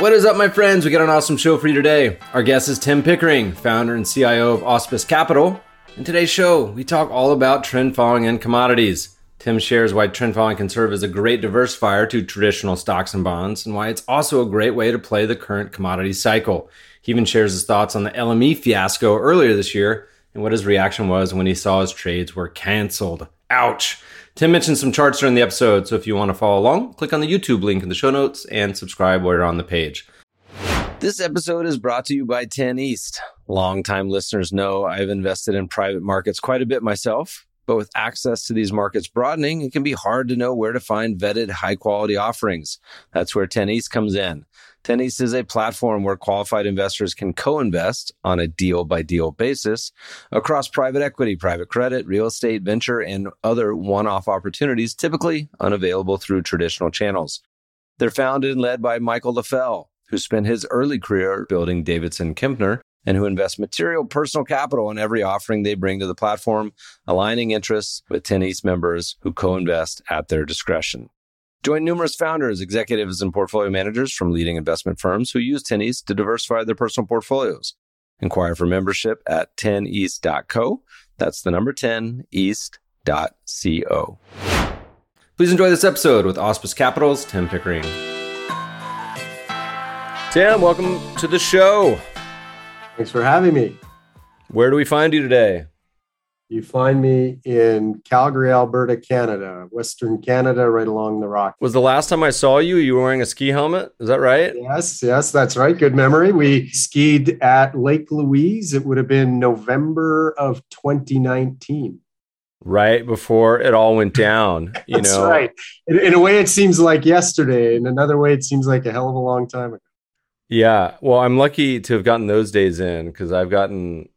What is up, my friends? We got an awesome show for you today. Our guest is Tim Pickering, founder and CIO of Auspice Capital. In today's show, we talk all about trend following and commodities. Tim shares why trend following can serve as a great diversifier to traditional stocks and bonds, and why it's also a great way to play the current commodity cycle. He even shares his thoughts on the LME fiasco earlier this year and what his reaction was when he saw his trades were canceled. Ouch. Tim mentioned some charts during the episode, so if you want to follow along, click on the YouTube link in the show notes and subscribe while you're on the page. This episode is brought to you by 10 East. Longtime listeners know I've invested in private markets quite a bit myself. But with access to these markets broadening, it can be hard to know where to find vetted high quality offerings. That's where 10 East comes in. 10 East is a platform where qualified investors can co-invest on a deal by deal basis across private equity, private credit, real estate, venture, and other one-off opportunities typically unavailable through traditional channels. They're founded and led by Michael Leffell, who spent his early career building Davidson Kempner and who invest material personal capital in every offering they bring to the platform, aligning interests with 10 East members who co-invest at their discretion. Join numerous founders, executives, and portfolio managers from leading investment firms who use 10 East to diversify their personal portfolios. Inquire for membership at 10east.co. That's the number 10east.co. Please enjoy this episode with Auspice Capital's Tim Pickering. Tim, welcome to the show. Thanks for having me. Where do we find you today? You find me in Calgary, Alberta, Canada, Western Canada, right along the rock. Was the last time I saw you, you were wearing a ski helmet? Is that right? Yes, yes, that's right. Good memory. We skied at Lake Louise. It would have been November of 2019. Right before it all went down. You that's know, right. In, in a way, it seems like yesterday. In another way, it seems like a hell of a long time ago. Yeah. Well, I'm lucky to have gotten those days in because I've gotten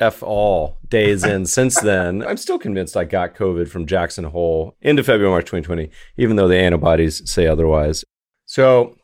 F all days in since then. I'm still convinced I got COVID from Jackson Hole into February, March 2020, even though the antibodies say otherwise. So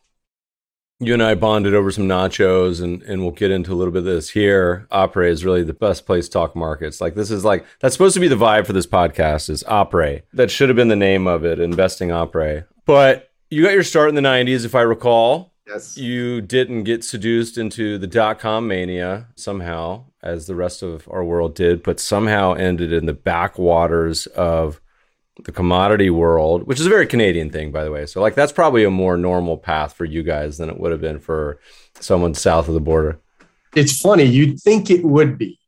you and I bonded over some nachos and, and we'll get into a little bit of this here. Opera is really the best place to talk markets. Like this is like that's supposed to be the vibe for this podcast is Opera. That should have been the name of it, investing Opera. But you got your start in the 90s, if I recall. Yes. You didn't get seduced into the dot com mania somehow, as the rest of our world did, but somehow ended in the backwaters of the commodity world, which is a very Canadian thing, by the way. So, like, that's probably a more normal path for you guys than it would have been for someone south of the border. It's funny. You'd think it would be,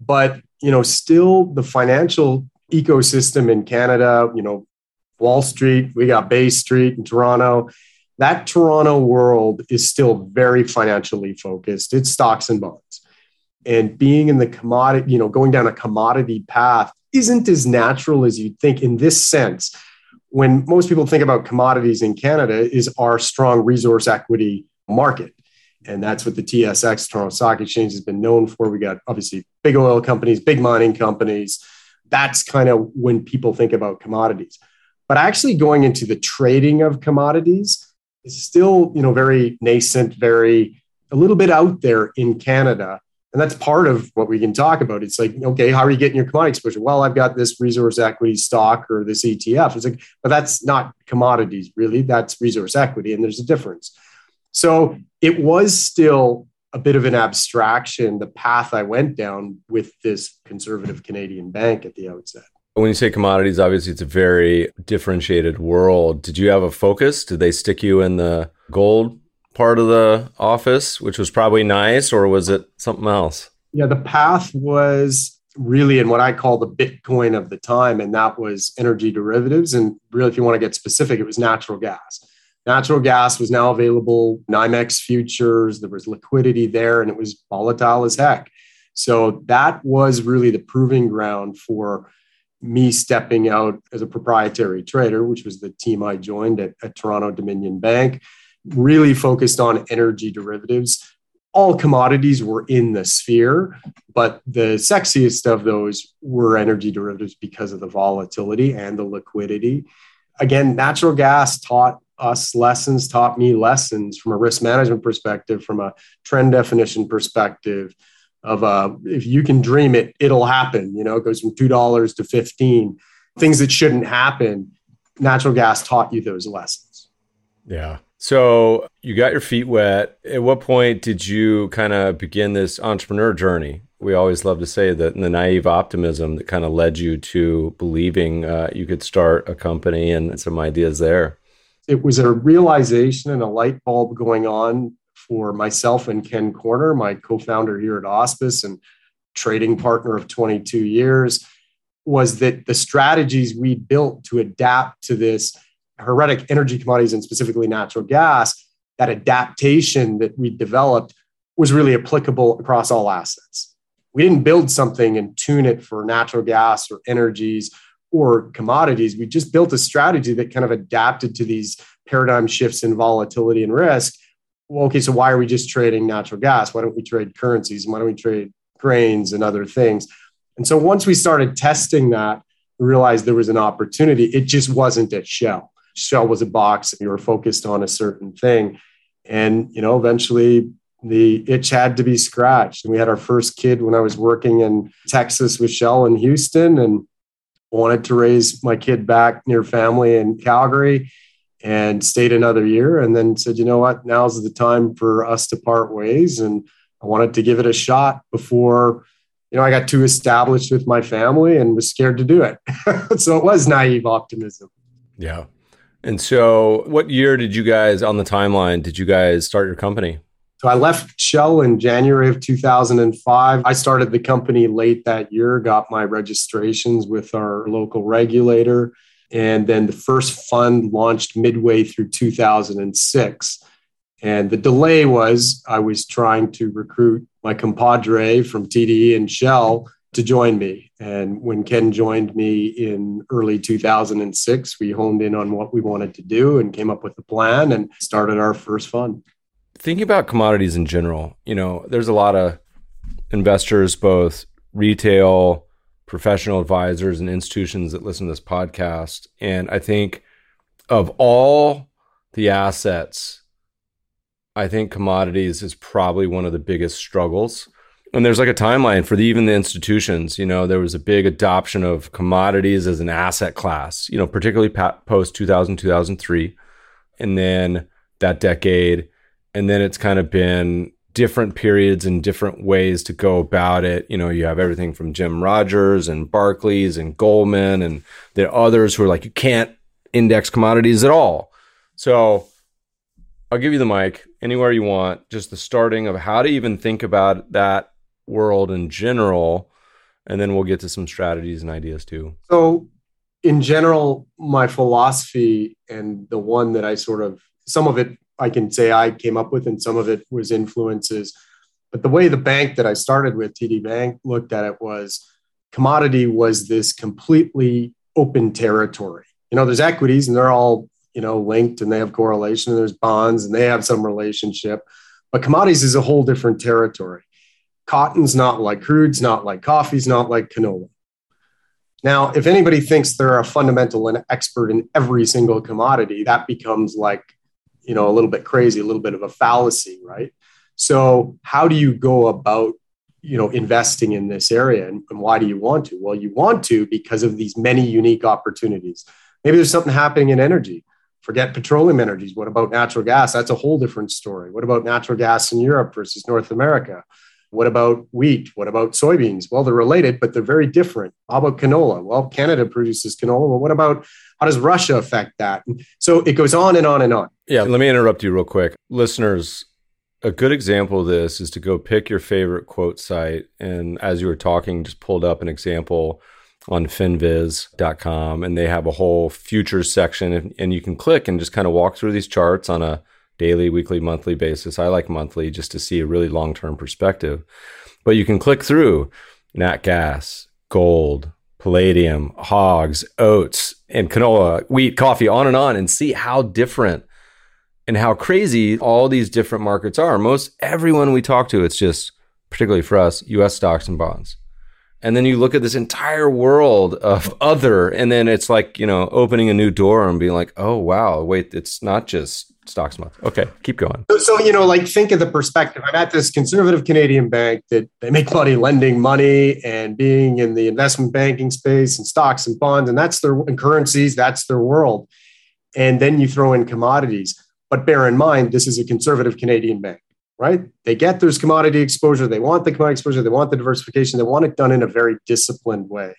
but, you know, still the financial ecosystem in Canada, you know, Wall Street, we got Bay Street in Toronto that Toronto world is still very financially focused. It's stocks and bonds. And being in the commodity, you know, going down a commodity path isn't as natural as you'd think in this sense. When most people think about commodities in Canada, is our strong resource equity market. And that's what the TSX, Toronto Stock Exchange, has been known for. We got obviously big oil companies, big mining companies. That's kind of when people think about commodities. But actually, going into the trading of commodities, is still, you know, very nascent, very a little bit out there in Canada. And that's part of what we can talk about. It's like, okay, how are you getting your commodity exposure? Well, I've got this resource equity stock or this ETF. It's like, but that's not commodities, really. That's resource equity. And there's a difference. So it was still a bit of an abstraction, the path I went down with this conservative Canadian bank at the outset. When you say commodities, obviously it's a very differentiated world. Did you have a focus? Did they stick you in the gold part of the office, which was probably nice, or was it something else? Yeah, the path was really in what I call the Bitcoin of the time, and that was energy derivatives. And really, if you want to get specific, it was natural gas. Natural gas was now available, NYMEX futures, there was liquidity there, and it was volatile as heck. So that was really the proving ground for me stepping out as a proprietary trader, which was the team I joined at, at Toronto Dominion Bank, really focused on energy derivatives. All commodities were in the sphere, but the sexiest of those were energy derivatives because of the volatility and the liquidity. Again, natural gas taught us lessons, taught me lessons from a risk management perspective, from a trend definition perspective, of uh, if you can dream it, it'll happen. You know, it goes from two dollars to fifteen. Things that shouldn't happen. Natural gas taught you those lessons. Yeah. So you got your feet wet. At what point did you kind of begin this entrepreneur journey? We always love to say that the naive optimism that kind of led you to believing uh, you could start a company and some ideas there. It was a realization and a light bulb going on for myself and Ken Corner, my co-founder here at Auspice and trading partner of 22 years, was that the strategies we built to adapt to this heretic energy commodities and specifically natural gas, that adaptation that we developed was really applicable across all assets. We didn't build something and tune it for natural gas or energies or commodities. We just built a strategy that kind of adapted to these paradigm shifts in volatility and risk well, okay, so why are we just trading natural gas? Why don't we trade currencies? And why don't we trade grains and other things? And so once we started testing that, we realized there was an opportunity. It just wasn't at Shell. Shell was a box. And we were focused on a certain thing. And, you know, eventually the itch had to be scratched. And we had our first kid when I was working in Texas with Shell in Houston and wanted to raise my kid back near family in Calgary and stayed another year and then said, you know what, now's the time for us to part ways. And I wanted to give it a shot before, you know, I got too established with my family and was scared to do it. so it was naive optimism. Yeah. And so what year did you guys on the timeline did you guys start your company? So I left Shell in January of 2005. I started the company late that year, got my registrations with our local regulator and then the first fund launched midway through 2006. And the delay was I was trying to recruit my compadre from TDE and Shell to join me. And when Ken joined me in early 2006, we honed in on what we wanted to do and came up with a plan and started our first fund. Thinking about commodities in general, you know, there's a lot of investors, both retail, professional advisors and institutions that listen to this podcast. And I think of all the assets, I think commodities is probably one of the biggest struggles. And there's like a timeline for the, even the institutions. You know, there was a big adoption of commodities as an asset class, you know, particularly post 2000, 2003. And then that decade. And then it's kind of been different periods and different ways to go about it. You know, you have everything from Jim Rogers and Barclays and Goldman, and there are others who are like, you can't index commodities at all. So I'll give you the mic anywhere you want, just the starting of how to even think about that world in general. And then we'll get to some strategies and ideas too. So, in general, my philosophy and the one that I sort of, some of it I can say I came up with, and some of it was influences. But the way the bank that I started with, TD Bank, looked at it was commodity was this completely open territory. You know, there's equities and they're all, you know, linked and they have correlation, and there's bonds and they have some relationship. But commodities is a whole different territory. Cotton's not like crude's not like coffee's not like canola. Now, if anybody thinks they're a fundamental and expert in every single commodity, that becomes like you know a little bit crazy a little bit of a fallacy right? So how do you go about you know investing in this area and, and, why do you want to? Well you want to because of these many unique opportunities. Maybe there's something happening in energy. Forget petroleum energies. What about natural gas? That's a whole different story. What about natural gas in europe versus north america what about wheat what about soybeans well they're related but they're very different how about canola well canada produces canola well what about how does Russia affect that? so it goes on and on and on. Yeah, let me interrupt you real quick. Listeners, a good example of this is to go pick your favorite quote site. And as you were talking, just pulled up an example on finviz.com and they have a whole futures section and, and you can click and just kind of walk through these charts on a daily, weekly, monthly basis. I like monthly just to see a really long term perspective. But you can click through nat gas, gold, palladium, hogs, oats, and canola, wheat, coffee, on and on, and see how different and how crazy all these different markets are. Most everyone we talk to, it's just, particularly for us, US stocks and bonds. And then you look at this entire world of other, and then it's like, you know, opening a new door and being like, oh, wow, wait, it's not just stocks month. Okay, keep going. So, so, you know, like think of the perspective. I'm at this conservative Canadian bank that they make money lending money and being in the investment banking space and stocks and bonds, and that's their and currencies, that's their world. And then you throw in commodities. But bear in mind, this is a conservative Canadian bank, right? They get there's commodity exposure. They want the commodity exposure. They want the diversification. They want it done in a very disciplined way.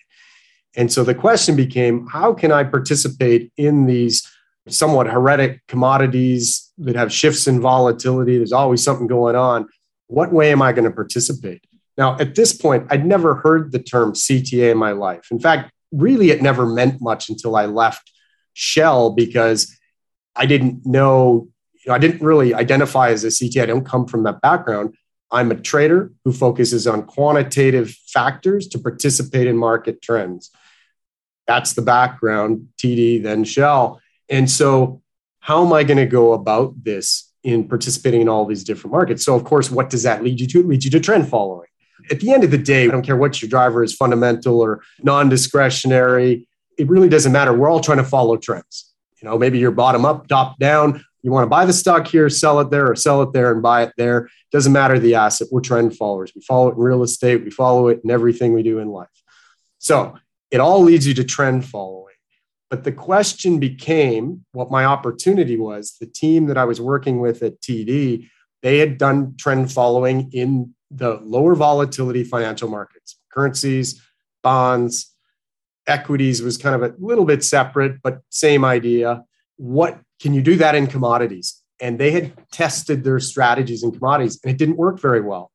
And so the question became how can I participate in these somewhat heretic commodities that have shifts in volatility? There's always something going on. What way am I going to participate? Now, at this point, I'd never heard the term CTA in my life. In fact, really, it never meant much until I left Shell because I didn't know, you know, I didn't really identify as a CTA. I don't come from that background. I'm a trader who focuses on quantitative factors to participate in market trends. That's the background, TD, then Shell. And so, how am I going to go about this in participating in all these different markets? So, of course, what does that lead you to? It leads you to trend following. At the end of the day, I don't care what your driver is fundamental or non discretionary. It really doesn't matter. We're all trying to follow trends. You know, maybe you're bottom up, top down. You want to buy the stock here, sell it there, or sell it there and buy it there. Doesn't matter the asset. We're trend followers. We follow it in real estate. We follow it in everything we do in life. So it all leads you to trend following. But the question became what my opportunity was. The team that I was working with at TD, they had done trend following in the lower volatility financial markets, currencies, bonds, equities was kind of a little bit separate, but same idea. What can you do that in commodities? And they had tested their strategies in commodities and it didn't work very well.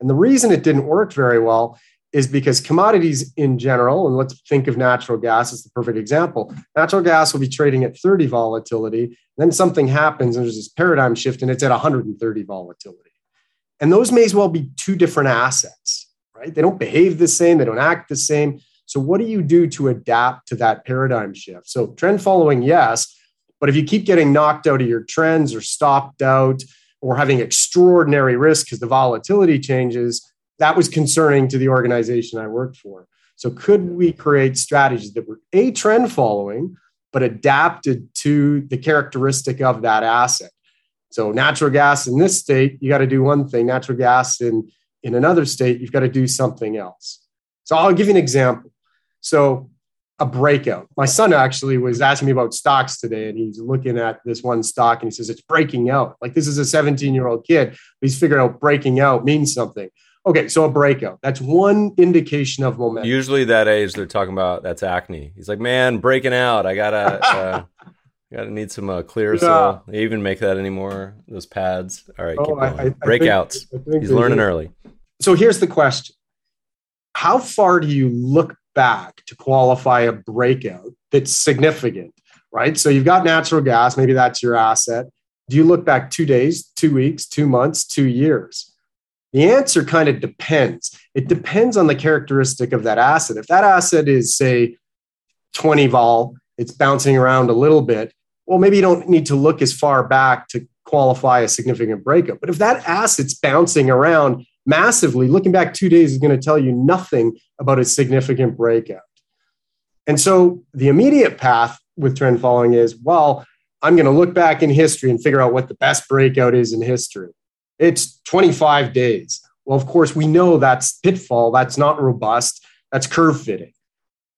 And the reason it didn't work very well is because commodities in general, and let's think of natural gas as the perfect example. Natural gas will be trading at 30 volatility, then something happens and there's this paradigm shift and it's at 130 volatility. And those may as well be two different assets, right? They don't behave the same, they don't act the same. So, what do you do to adapt to that paradigm shift? So, trend following, yes, but if you keep getting knocked out of your trends or stopped out or having extraordinary risk because the volatility changes, that was concerning to the organization I worked for. So, could we create strategies that were a trend following, but adapted to the characteristic of that asset? So, natural gas in this state, you got to do one thing. Natural gas in, in another state, you've got to do something else. So, I'll give you an example. So, a breakout. My son actually was asking me about stocks today, and he's looking at this one stock and he says, It's breaking out. Like, this is a 17 year old kid, but he's figured out breaking out means something. Okay, so a breakout. That's one indication of momentum. Usually, that age they're talking about that's acne. He's like, man, breaking out. I gotta, uh, gotta need some uh, clear. Yeah. they even make that anymore. Those pads. All right, oh, I, I, breakouts. I think, He's learning do. early. So here's the question: How far do you look back to qualify a breakout that's significant? Right. So you've got natural gas. Maybe that's your asset. Do you look back two days, two weeks, two months, two years? The answer kind of depends. It depends on the characteristic of that asset. If that asset is, say, 20 vol, it's bouncing around a little bit, well, maybe you don't need to look as far back to qualify a significant breakup. But if that asset's bouncing around massively, looking back two days is going to tell you nothing about a significant breakout. And so the immediate path with trend following is well, I'm going to look back in history and figure out what the best breakout is in history. It's 25 days. Well, of course, we know that's pitfall. That's not robust. That's curve fitting.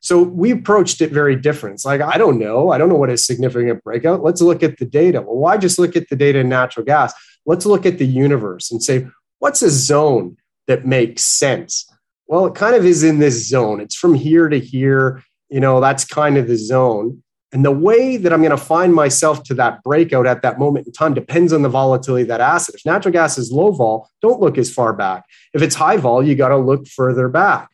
So we approached it very different. It's like, I don't know. I don't know what is significant breakout. Let's look at the data. Well, why just look at the data in natural gas? Let's look at the universe and say, what's a zone that makes sense? Well, it kind of is in this zone. It's from here to here. You know, that's kind of the zone. And the way that I'm going to find myself to that breakout at that moment in time depends on the volatility of that asset. If natural gas is low vol, don't look as far back. If it's high vol, you got to look further back.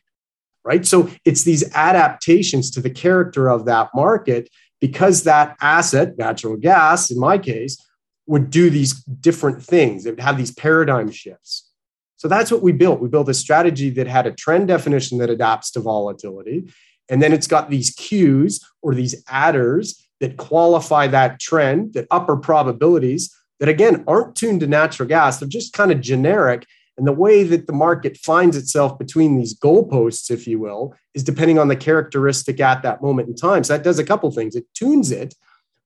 Right. So it's these adaptations to the character of that market because that asset, natural gas in my case, would do these different things. It would have these paradigm shifts. So that's what we built. We built a strategy that had a trend definition that adapts to volatility And then it's got these cues or these adders that qualify that trend, that upper probabilities that again aren't tuned to natural gas. They're just kind of generic. And the way that the market finds itself between these goalposts, if you will, is depending on the characteristic at that moment in time. So that does a couple things. It tunes it,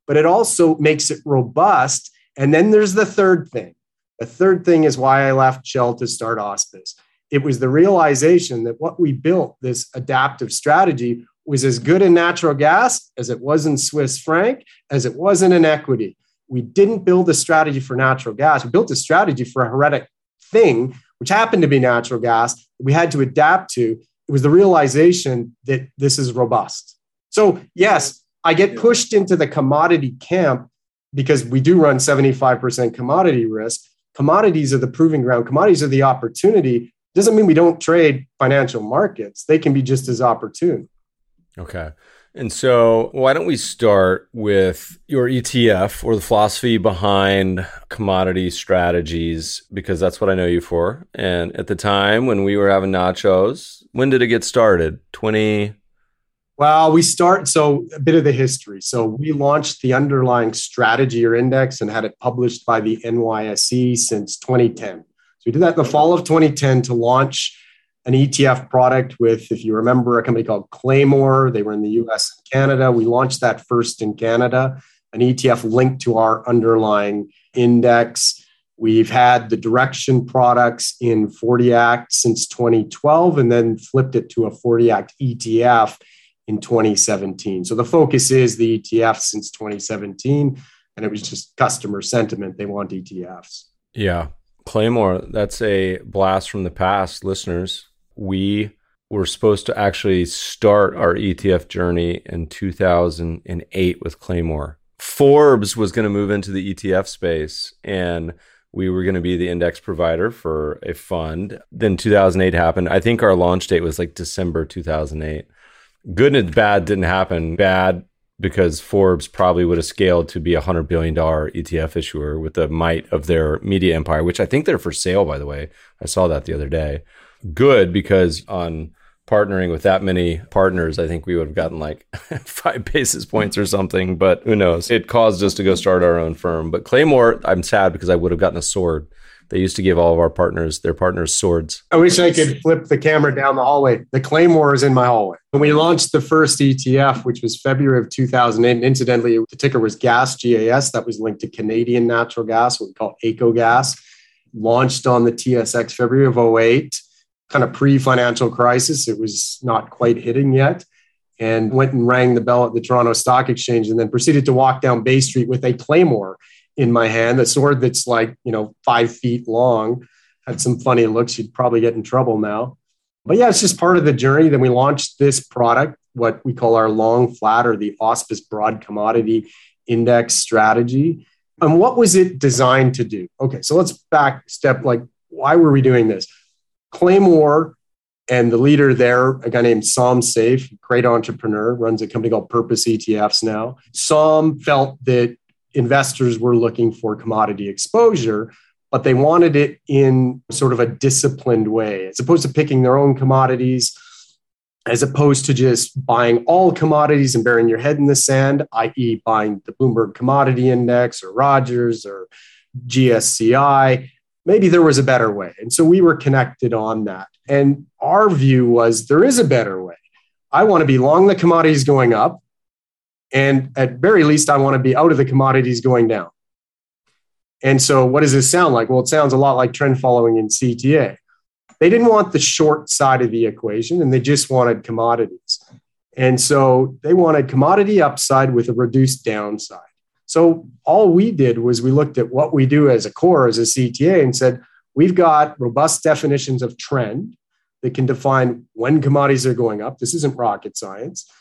but it also makes it robust. And then there's the third thing. The third thing is why I left Shell to start Auspice. It was the realization that what we built, this adaptive strategy, was as good in natural gas as it was in Swiss franc, as it was in an equity. We didn't build a strategy for natural gas. We built a strategy for a heretic thing, which happened to be natural gas, we had to adapt to. It was the realization that this is robust. So, yes, I get pushed into the commodity camp because we do run 75% commodity risk. Commodities are the proving ground, commodities are the opportunity. Doesn't mean we don't trade financial markets, they can be just as opportune. Okay. And so, why don't we start with your ETF or the philosophy behind commodity strategies? Because that's what I know you for. And at the time when we were having nachos, when did it get started? 20. Well, we start, so a bit of the history. So, we launched the underlying strategy or index and had it published by the NYSE since 2010. We did that in the fall of 2010 to launch an ETF product with, if you remember, a company called Claymore. They were in the US and Canada. We launched that first in Canada, an ETF linked to our underlying index. We've had the direction products in 40 Act since 2012 and then flipped it to a 40 Act ETF in 2017. So the focus is the ETF since 2017. And it was just customer sentiment. They want ETFs. Yeah. Claymore, that's a blast from the past, listeners we were supposed to actually start our ETF journey in 2008 with Claymore. Forbes was going to move into the ETF space and we were going to be the index provider for a fund. Then 2008 happened. I think our launch date was like December 2008. Good and bad didn't happen. Bad because Forbes probably would have scaled to be a $100 billion ETF issuer with the might of their media empire, which I think they're for sale, by the way. I saw that the other day good because on partnering with that many partners, I think we would have gotten like five basis points or something, but who knows? It caused us to go start our own firm. But Claymore, I'm sad because I would have gotten a sword. They used to give all of our partners, their partners, swords. I wish I could flip the camera down the hallway. The Claymore is in my hallway. When we launched the first ETF, which was February of 2008, and incidentally, the ticker was GAS, GAS, that was linked to Canadian natural gas, what we call AECO gas, launched on the TSX February of 08 kind of pre financial crisis. It was not quite hitting yet. And went and rang the bell at the Toronto Stock Exchange and then proceeded to walk down Bay Street with a claymore in my hand, a sword that's like, you know, five feet long. Had some funny looks. You'd probably get in trouble now. But yeah, it's just part of the journey. Then we launched this product, what we call our long flat or the Auspice Broad Commodity Index strategy. And what was it designed to do? Okay, so let's back step like, why were we doing this? Claymore and the leader there, a guy named Som Seif, great entrepreneur, runs a company called Purpose ETFs now. Som felt that investors were looking for commodity exposure, but they wanted it in sort of a disciplined way, as opposed to picking their own commodities, as opposed to just buying all commodities and burying your head in the sand, i.e., buying the Bloomberg Commodity Index or Rogers or GSCI maybe there was a better way. And so we were connected on that. And our view was there is a better way. I want to be long the commodities going up. And at very least, I want to be out of the commodities going down. And so, what does this sound like? Well, it sounds a lot like trend following in CTA. They didn't want the short side of the equation and they just wanted commodities. And so, they wanted commodity upside with a reduced downside. So all we did was we looked at what we do as a core, as a CTA, and said, we've got robust definitions of trend that can define when commodities are going up. This isn't rocket science.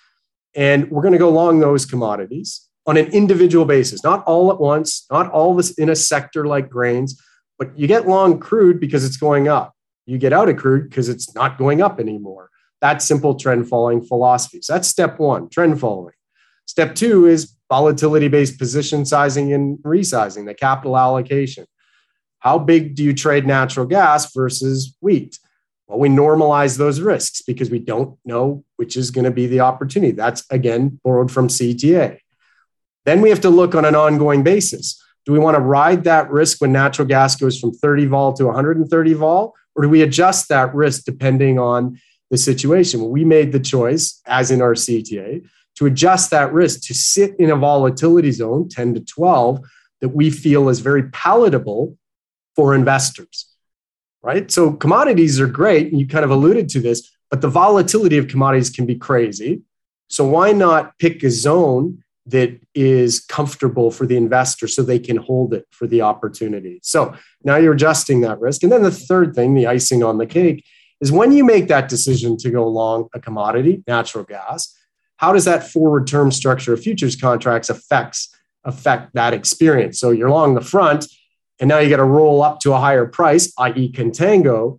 And we're going to go long those commodities on an individual basis, not all at once, not all this in a sector like grains, but you get long crude because it's going up. You get out of crude because it's not going up anymore. That simple trend following philosophy. So that's step one, trend following. Step two is volatility based position sizing and resizing, the capital allocation. How big do you trade natural gas versus wheat? Well, we normalize those risks because we don't know which is going to be the opportunity. That's again borrowed from CTA. Then we have to look on an ongoing basis. Do we want to ride that risk when natural gas goes from 30 vol to 130 vol? Or do we adjust that risk depending on the situation? We made the choice, as in our CTA, to adjust that risk to sit in a volatility zone, 10 to 12, that we feel is very palatable for investors, right? So commodities are great. You kind of alluded to this, but the volatility of commodities can be crazy. So why not pick a zone that is comfortable for the investor so they can hold it for the opportunity. So now you're adjusting that risk. And then the third thing, the icing on the cake, is when you make that decision to go long a commodity, natural gas, how does that forward term structure of futures contracts affects affect that experience? So you're long the front, and now you got to roll up to a higher price, i.e., contango,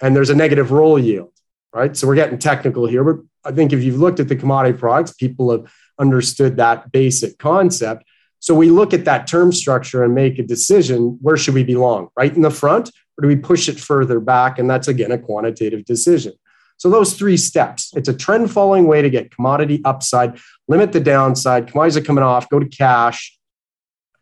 and there's a negative roll yield, right? So we're getting technical here, but I think if you've looked at the commodity products, people have understood that basic concept. So we look at that term structure and make a decision where should we belong, right in the front, or do we push it further back? And that's again a quantitative decision. So those three steps. It's a trend following way to get commodity upside, limit the downside. Commodities are coming off, go to cash,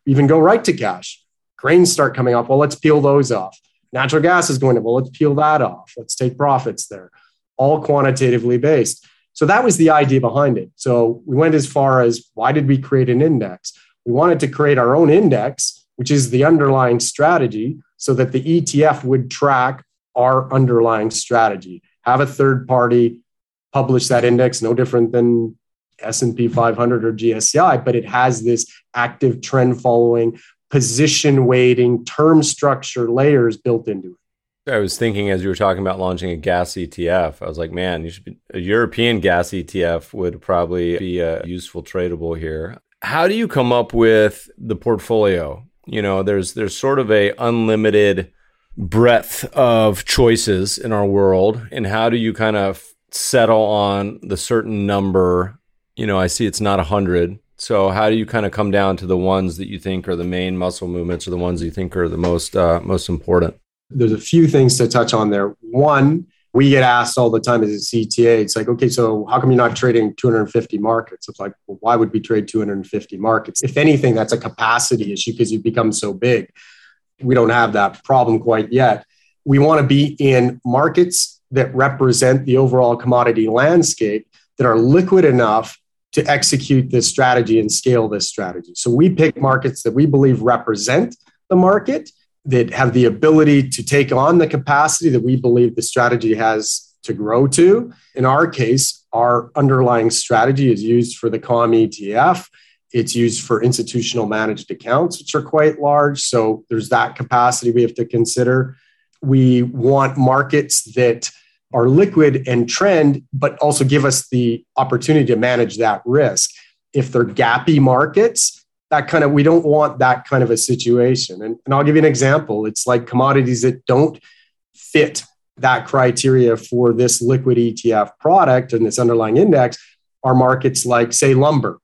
even go right to cash. Grains start coming off. Well, let's peel those off. Natural gas is going to, well, let's peel that off. Let's take profits there. All quantitatively based. So that was the idea behind it. So we went as far as why did we create an index? We wanted to create our own index, which is the underlying strategy, so that the ETF would track our underlying strategy. Have a third party publish that index, no different than S&P 500 or GSCI, but it has this active trend following, position weighting, term structure layers built into it. I was thinking as you were talking about launching a gas ETF, I was like, man, you should be, a European gas ETF would probably be a useful tradable here. How do you come up with the portfolio? You know, there's there's sort of a unlimited breadth of choices in our world, and how do you kind of settle on the certain number? You know, I see it's not a hundred. So how do you kind of come down to the ones that you think are the main muscle movements, or the ones you think are the most uh, most important? there's a few things to touch on there. One, we get asked all the time as a CTA, it's like, okay, so how come you're not trading 250 markets? It's like, well, why would we trade 250 markets? If anything, that's a capacity issue because you've become so big. We don't have that problem quite yet. We want to be in markets that represent the overall commodity landscape that are liquid enough to execute this strategy and scale this strategy. So we pick markets that we believe represent the market that have the ability to take on the capacity that we believe the strategy has to grow to. In our case, our underlying strategy is used for the COM ETF. It's used for institutional managed accounts, which are quite large. So there's that capacity we have to consider. We want markets that are liquid and trend, but also give us the opportunity to manage that risk. If they're gappy markets, that kind of we don't want that kind of a situation. And, and i'll give you an example. It's like commodities that don't fit that criteria for this liquid etf product and this underlying index are markets like say lumber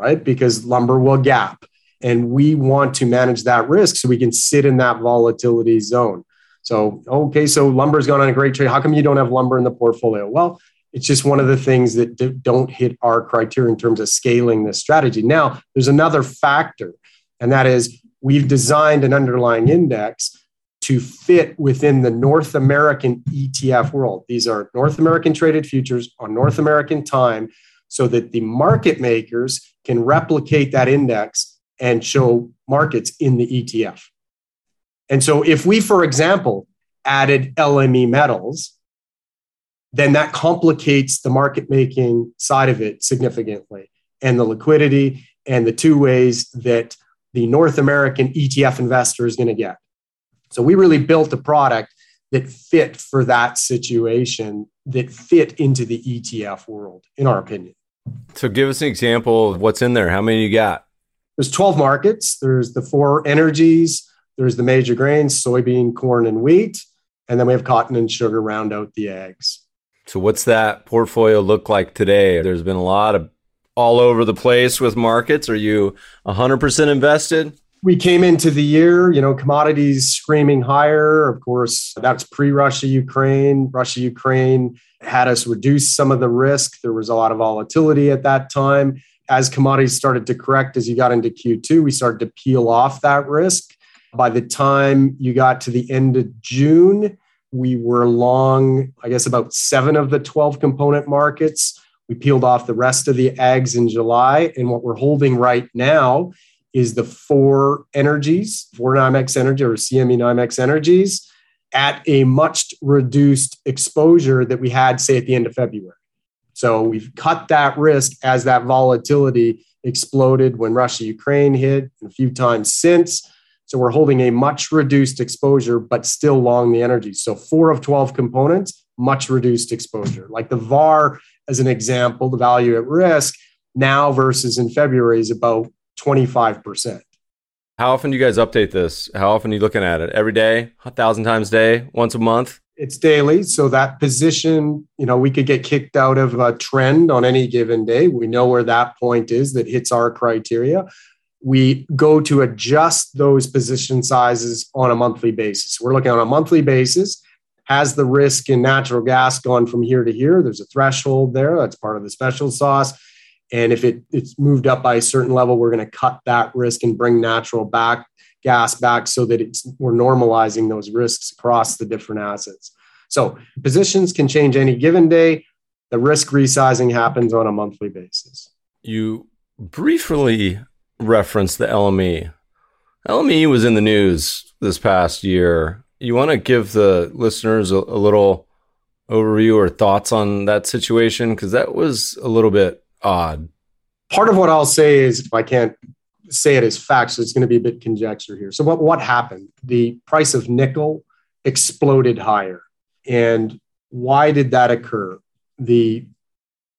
right? Because lumber will gap. And we want to manage that risk so we can sit in that volatility zone so okay so lumber's gone on a great trade how come you don't have lumber in the portfolio well it's just one of the things that don't hit our criteria in terms of scaling this strategy. Now, there's another factor, and that is we've designed an underlying index to fit within the North American ETF world. These are North American traded futures on North American time so that the market makers can replicate that index and show markets in the ETF. And so, if we, for example, added LME metals, then that complicates the market making side of it significantly and the liquidity and the two ways that the North American ETF investor is going to get. So we really built a product that fit for that situation, that fit into the ETF world, in our opinion. So give us an example of what's in there. How many you got? There's 12 markets. There's the four energies. There's the major grains, soybean, corn, and wheat. And then we have cotton and sugar round out the ags. So, what's that portfolio look like today? There's been a lot of all over the place with markets. Are you 100% invested? we came into the year, you know, commodities screaming higher. Of course, that's pre Russia Ukraine. Russia Ukraine had us reduce some of the risk. There was a lot of volatility at that time. As commodities started to correct as you got into Q2, we started to peel off that risk. By the time you got to the end of June, we were long, I guess, about seven of the 12 component markets. We peeled off the rest of the ags in July. And what we're holding right now is the four energies, four NYMEX energy or CME NYMEX energies at a much reduced exposure that we had, say, at the end of February. So we've cut that risk as that volatility exploded when Russia Ukraine hit and a few times since. So we're holding a much reduced exposure, but still long the energy. So four of 12 components, much reduced exposure. Like the VAR, as an example, the value at risk now versus in February is about 25%. How often do you guys update this? How often are you looking at it? Every day, a thousand times a day, once a month? It's daily. So that position, you know, we could get kicked out of a trend on any given day. We know where that point is that hits our criteria. We go to adjust those position sizes on a monthly basis. We're looking on a monthly basis. Has the risk in natural gas gone from here to here? There's a threshold there. That's part of the special sauce and if it, it's moved up by a certain level, we're going to cut that risk and bring natural back gas back so that it's we're normalizing those risks across the different assets. So positions can change any given day. The risk resizing happens on a monthly basis. You briefly referenced the LME. LME was in the news this past year. You want to give the listeners a, a little overview or thoughts on that situation? Because that was a little bit odd. Part of what I'll say is if I can't say it as facts, so it's going to be a bit conjecture here. So what, what happened? The price of nickel exploded higher. And why did that occur? The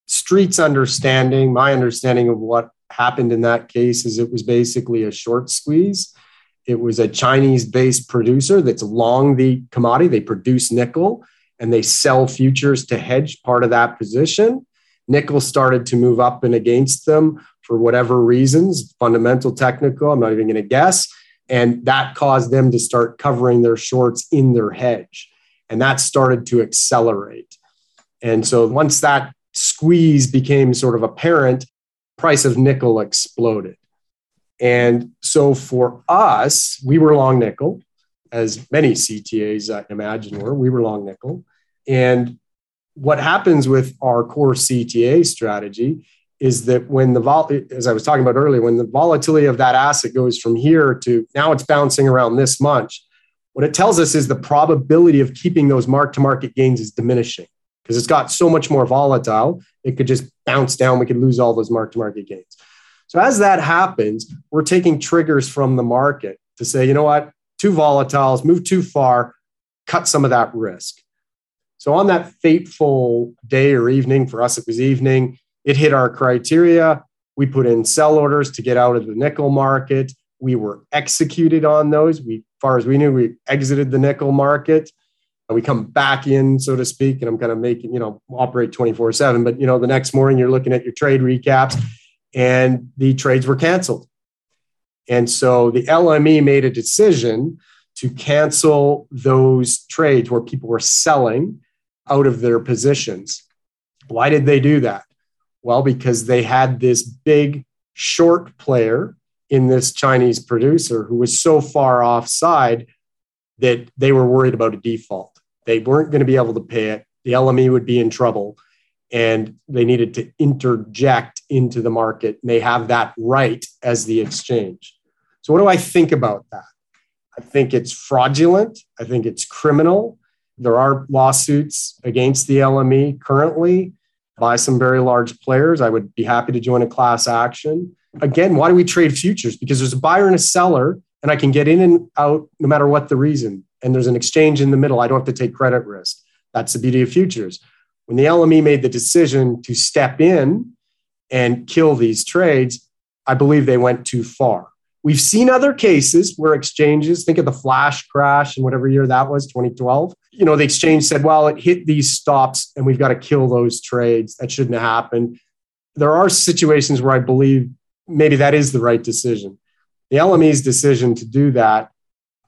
street's understanding, my understanding of what happened in that case is it was basically a short squeeze. It was a Chinese based producer that's long the commodity. They produce nickel and they sell futures to hedge part of that position. Nickel started to move up and against them for whatever reasons, fundamental, technical, I'm not even going to guess. And that caused them to start covering their shorts in their hedge. And that started to accelerate. And so once that squeeze became sort of apparent, price of nickel exploded. And so for us, we were long nickel, as many CTAs I imagine were. We were long nickel. And what happens with our core CTA strategy is that when the vol, as I was talking about earlier, when the volatility of that asset goes from here to now it's bouncing around this much, what it tells us is the probability of keeping those mark to market gains is diminishing because it's got so much more volatile. It could just bounce down. We could lose all those mark to market gains. So as that happens, we're taking triggers from the market to say, you know what, too volatiles, move too far, cut some of that risk. So on that fateful day or evening, for us it was evening, it hit our criteria. We put in sell orders to get out of the nickel market. We were executed on those. We, far as we knew, we exited the nickel market. We come back in, so to speak, and I'm kind of making, you know, operate 24 7. But, you know, the next morning you're looking at your trade recaps and the trades were canceled. And so the LME made a decision to cancel those trades where people were selling out of their positions. Why did they do that? Well, because they had this big short player in this Chinese producer who was so far offside that they were worried about a default. They weren't going to be able to pay it. The LME would be in trouble and they needed to interject into the market. And they have that right as the exchange. So, what do I think about that? I think it's fraudulent. I think it's criminal. There are lawsuits against the LME currently by some very large players. I would be happy to join a class action. Again, why do we trade futures? Because there's a buyer and a seller, and I can get in and out no matter what the reason. And there's an exchange in the middle. I don't have to take credit risk. That's the beauty of futures. When the LME made the decision to step in and kill these trades, I believe they went too far. We've seen other cases where exchanges, think of the flash crash in whatever year that was, 2012. You know, the exchange said, well, it hit these stops and we've got to kill those trades. That shouldn't have happened. There are situations where I believe maybe that is the right decision. The LME's decision to do that,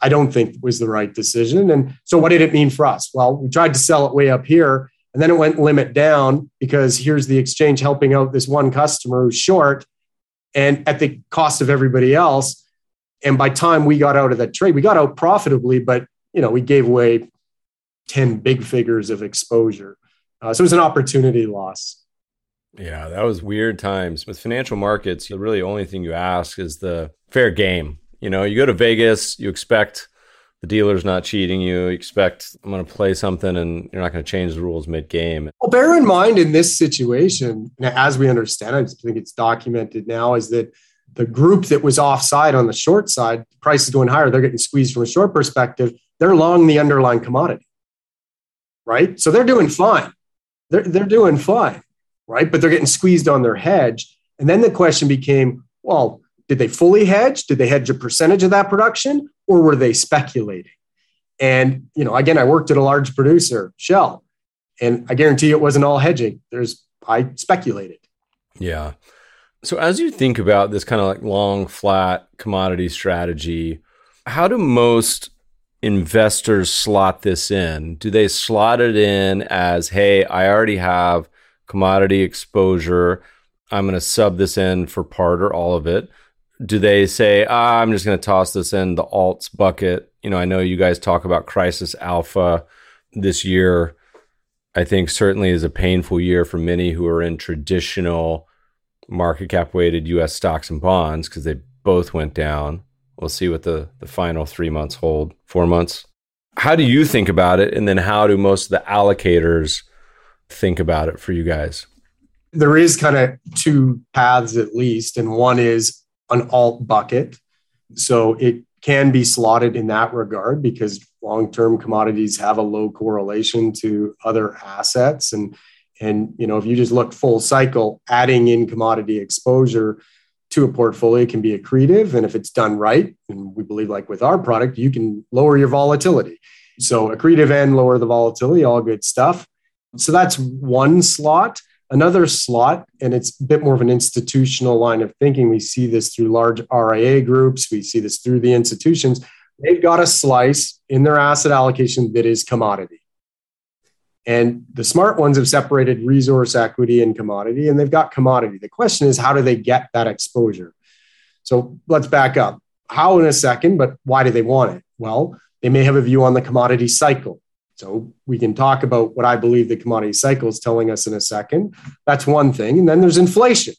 I don't think was the right decision. And so, what did it mean for us? Well, we tried to sell it way up here, and then it went limit down because here's the exchange helping out this one customer who's short and at the cost of everybody else. And by time we got out of that trade, we got out profitably, but you know, we gave away 10 big figures of exposure. Uh, so it was an opportunity loss. Yeah, that was weird times. With financial markets, the really only thing you ask is the fair game. You know, you go to Vegas, you expect the dealer's not cheating you. You expect I'm going to play something and you're not going to change the rules mid game. Well, bear in mind in this situation, as we understand I think it's documented now, is that the group that was offside on the short side, price is going higher, they're getting squeezed from a short perspective. They're long the underlying commodity, right? So they're doing fine. They're, they're doing fine, right? But they're getting squeezed on their hedge. And then the question became, well, did they fully hedge? Did they hedge a percentage of that production or were they speculating? And, you know, again, I worked at a large producer, Shell, and I guarantee it wasn't all hedging. There's, I speculated. Yeah. So as you think about this kind of like long, flat commodity strategy, how do most investors slot this in? Do they slot it in as, hey, I already have commodity exposure. I'm going to sub this in for part or all of it do they say, ah, I'm just going to toss this in the alts bucket? You know, I know you guys talk about crisis alpha this year. I think certainly is a painful year for many who are in traditional market cap weighted US stocks and bonds because they both went down. We'll see what the, the final three months hold, four months. How do you think about it? And then how do most of the allocators think about it for you guys? There is kind of two paths at least. And one is an alt bucket. So it can be slotted in that regard because long-term commodities have a low correlation to other assets. And and you know if you just look full cycle adding in commodity exposure to a portfolio can be accretive. And if it's done right and we believe like with our product you can lower your volatility. So accretive and lower the volatility all good stuff. So that's one slot Another slot, and it's a bit more of an institutional line of thinking. We see this through large RIA groups, we see this through the institutions. They've got a slice in their asset allocation that is commodity. And the smart ones have separated resource equity and commodity, and they've got commodity. The question is, how do they get that exposure? So let's back up. How in a second, but why do they want it? Well, they may have a view on the commodity cycle. So we can talk about what I believe the commodity cycle is telling us in a second. That's one thing. And then there's inflation.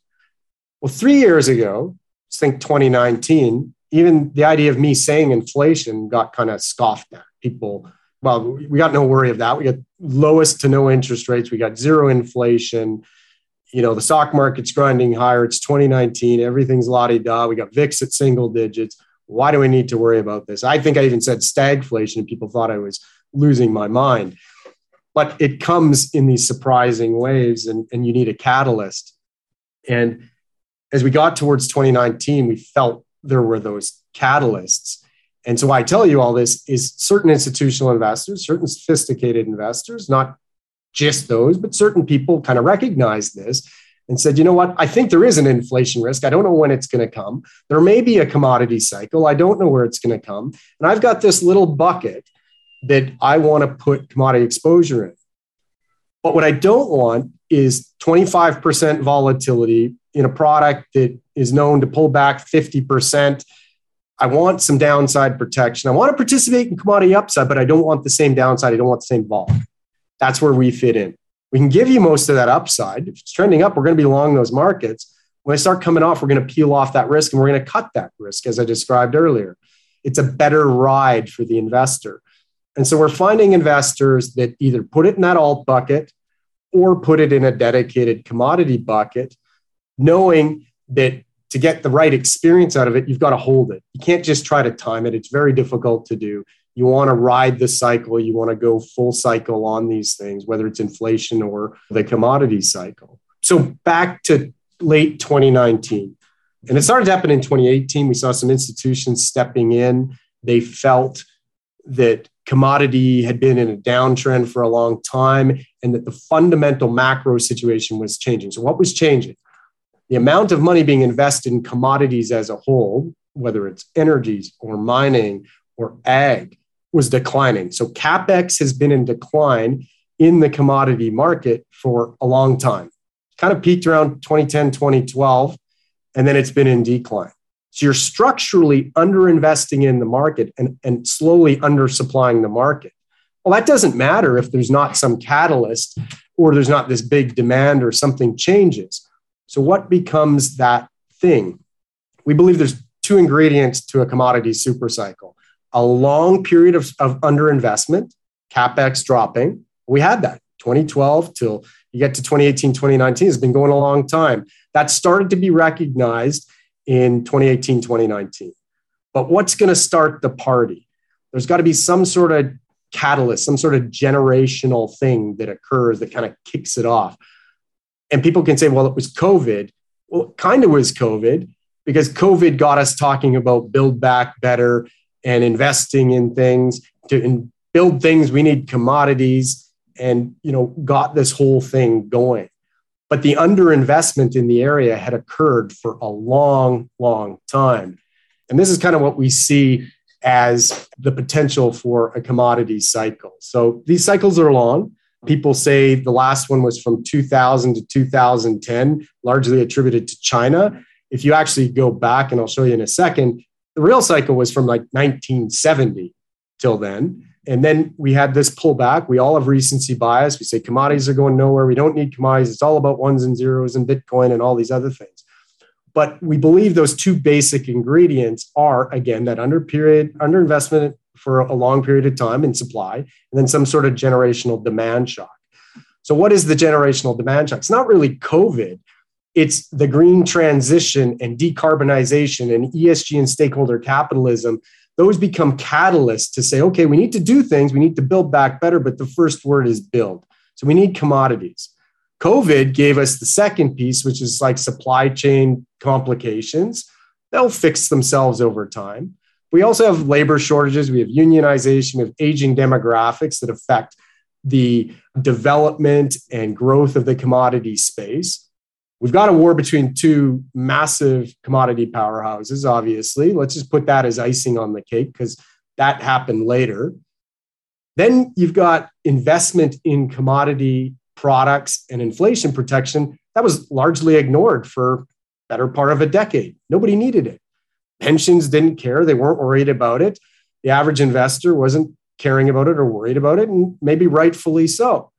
Well, three years ago, I think 2019, even the idea of me saying inflation got kind of scoffed at. People, well, we got no worry of that. We got lowest to no interest rates. We got zero inflation. You know, the stock market's grinding higher. It's 2019. Everything's la di da. We got VIX at single digits. Why do we need to worry about this? I think I even said stagflation, and people thought I was losing my mind. But it comes in these surprising waves, and, and you need a catalyst. And as we got towards 2019, we felt there were those catalysts. And so, I tell you all this is certain institutional investors, certain sophisticated investors, not just those, but certain people kind of recognized this and said, you know what? I think there is an inflation risk. I don't know when it's going to come. There may be a commodity cycle. I don't know where it's going to come. And I've got this little bucket that I want to put commodity exposure in. But what I don't want is 25% volatility in a product that is known to pull back 50%. I want some downside protection. I want to participate in commodity upside, but I don't want the same downside. I don't want the same vol. That's where we fit in. We can give you most of that upside. If it's trending up, we're going to be long those markets. When I start coming off, we're going to peel off that risk and we're going to cut that risk, as I described earlier. It's a better ride for the investor. And so we're finding investors that either put it in that alt bucket or put it in a dedicated commodity bucket, knowing that to get the right experience out of it, you've got to hold it. You can't just try to time it. It's very difficult to do. You want to ride the cycle. You want to go full cycle on these things, whether it's inflation or the commodity cycle. So back to late 2019. And it started to happen in 2018. We saw some institutions stepping in. They felt that commodity had been in a downtrend for a long time and that the fundamental macro situation was changing. So, what was changing? The amount of money being invested in commodities as a whole, whether it's energies or mining or ag, was declining. So capex has been in decline in the commodity market for a long time. Kind of peaked around 2010, 2012, and then it's been in decline. So you're structurally underinvesting in the market and, and slowly undersupplying the market. Well, that doesn't matter if there's not some catalyst or there's not this big demand or something changes. So, what becomes that thing? We believe there's two ingredients to a commodity supercycle a long period of, of underinvestment, capex dropping. We had that 2012 till you get to 2018, 2019. It's been going a long time. That started to be recognized in 2018, 2019. But what's going to start the party? There's got to be some sort of catalyst, some sort of generational thing that occurs that kind of kicks it off. And people can say, well, it was COVID. Well, it kind of was COVID because COVID got us talking about build back better and investing in things to build things. We need commodities and, you know, got this whole thing going. But the underinvestment in the area had occurred for a long, long time. And this is kind of what we see as the potential for a commodity cycle. So these cycles are long. People say the last one was from 2000 to 2010, largely attributed to China. If you actually go back, and I'll show you in a second, the real cycle was from like 1970 till then. And then we had this pullback. We all have recency bias. We say commodities are going nowhere. We don't need commodities. It's all about ones and zeros and Bitcoin and all these other things. But we believe those two basic ingredients are again that under period under investment for a long period of time in supply, and then some sort of generational demand shock. So, what is the generational demand shock? It's not really COVID. It's the green transition and decarbonization and ESG and stakeholder capitalism those become catalysts to say, okay, we need to do things, we need to build back better, but the first word is build. So we need commodities. COVID gave us the second piece, which is like supply chain complications. They'll fix themselves over time. We also have labor shortages, we have unionization, we have aging demographics that affect the development and growth of the commodity space. We've got a war between two massive commodity powerhouses, obviously. Let's just put that as icing on the cake because that happened later. Then you've got investment in commodity products and inflation protection that was largely ignored for better part of a decade. Nobody needed it. Pensions didn't care, they weren't worried about it. The average investor wasn't caring about it or worried about it, and maybe rightfully so.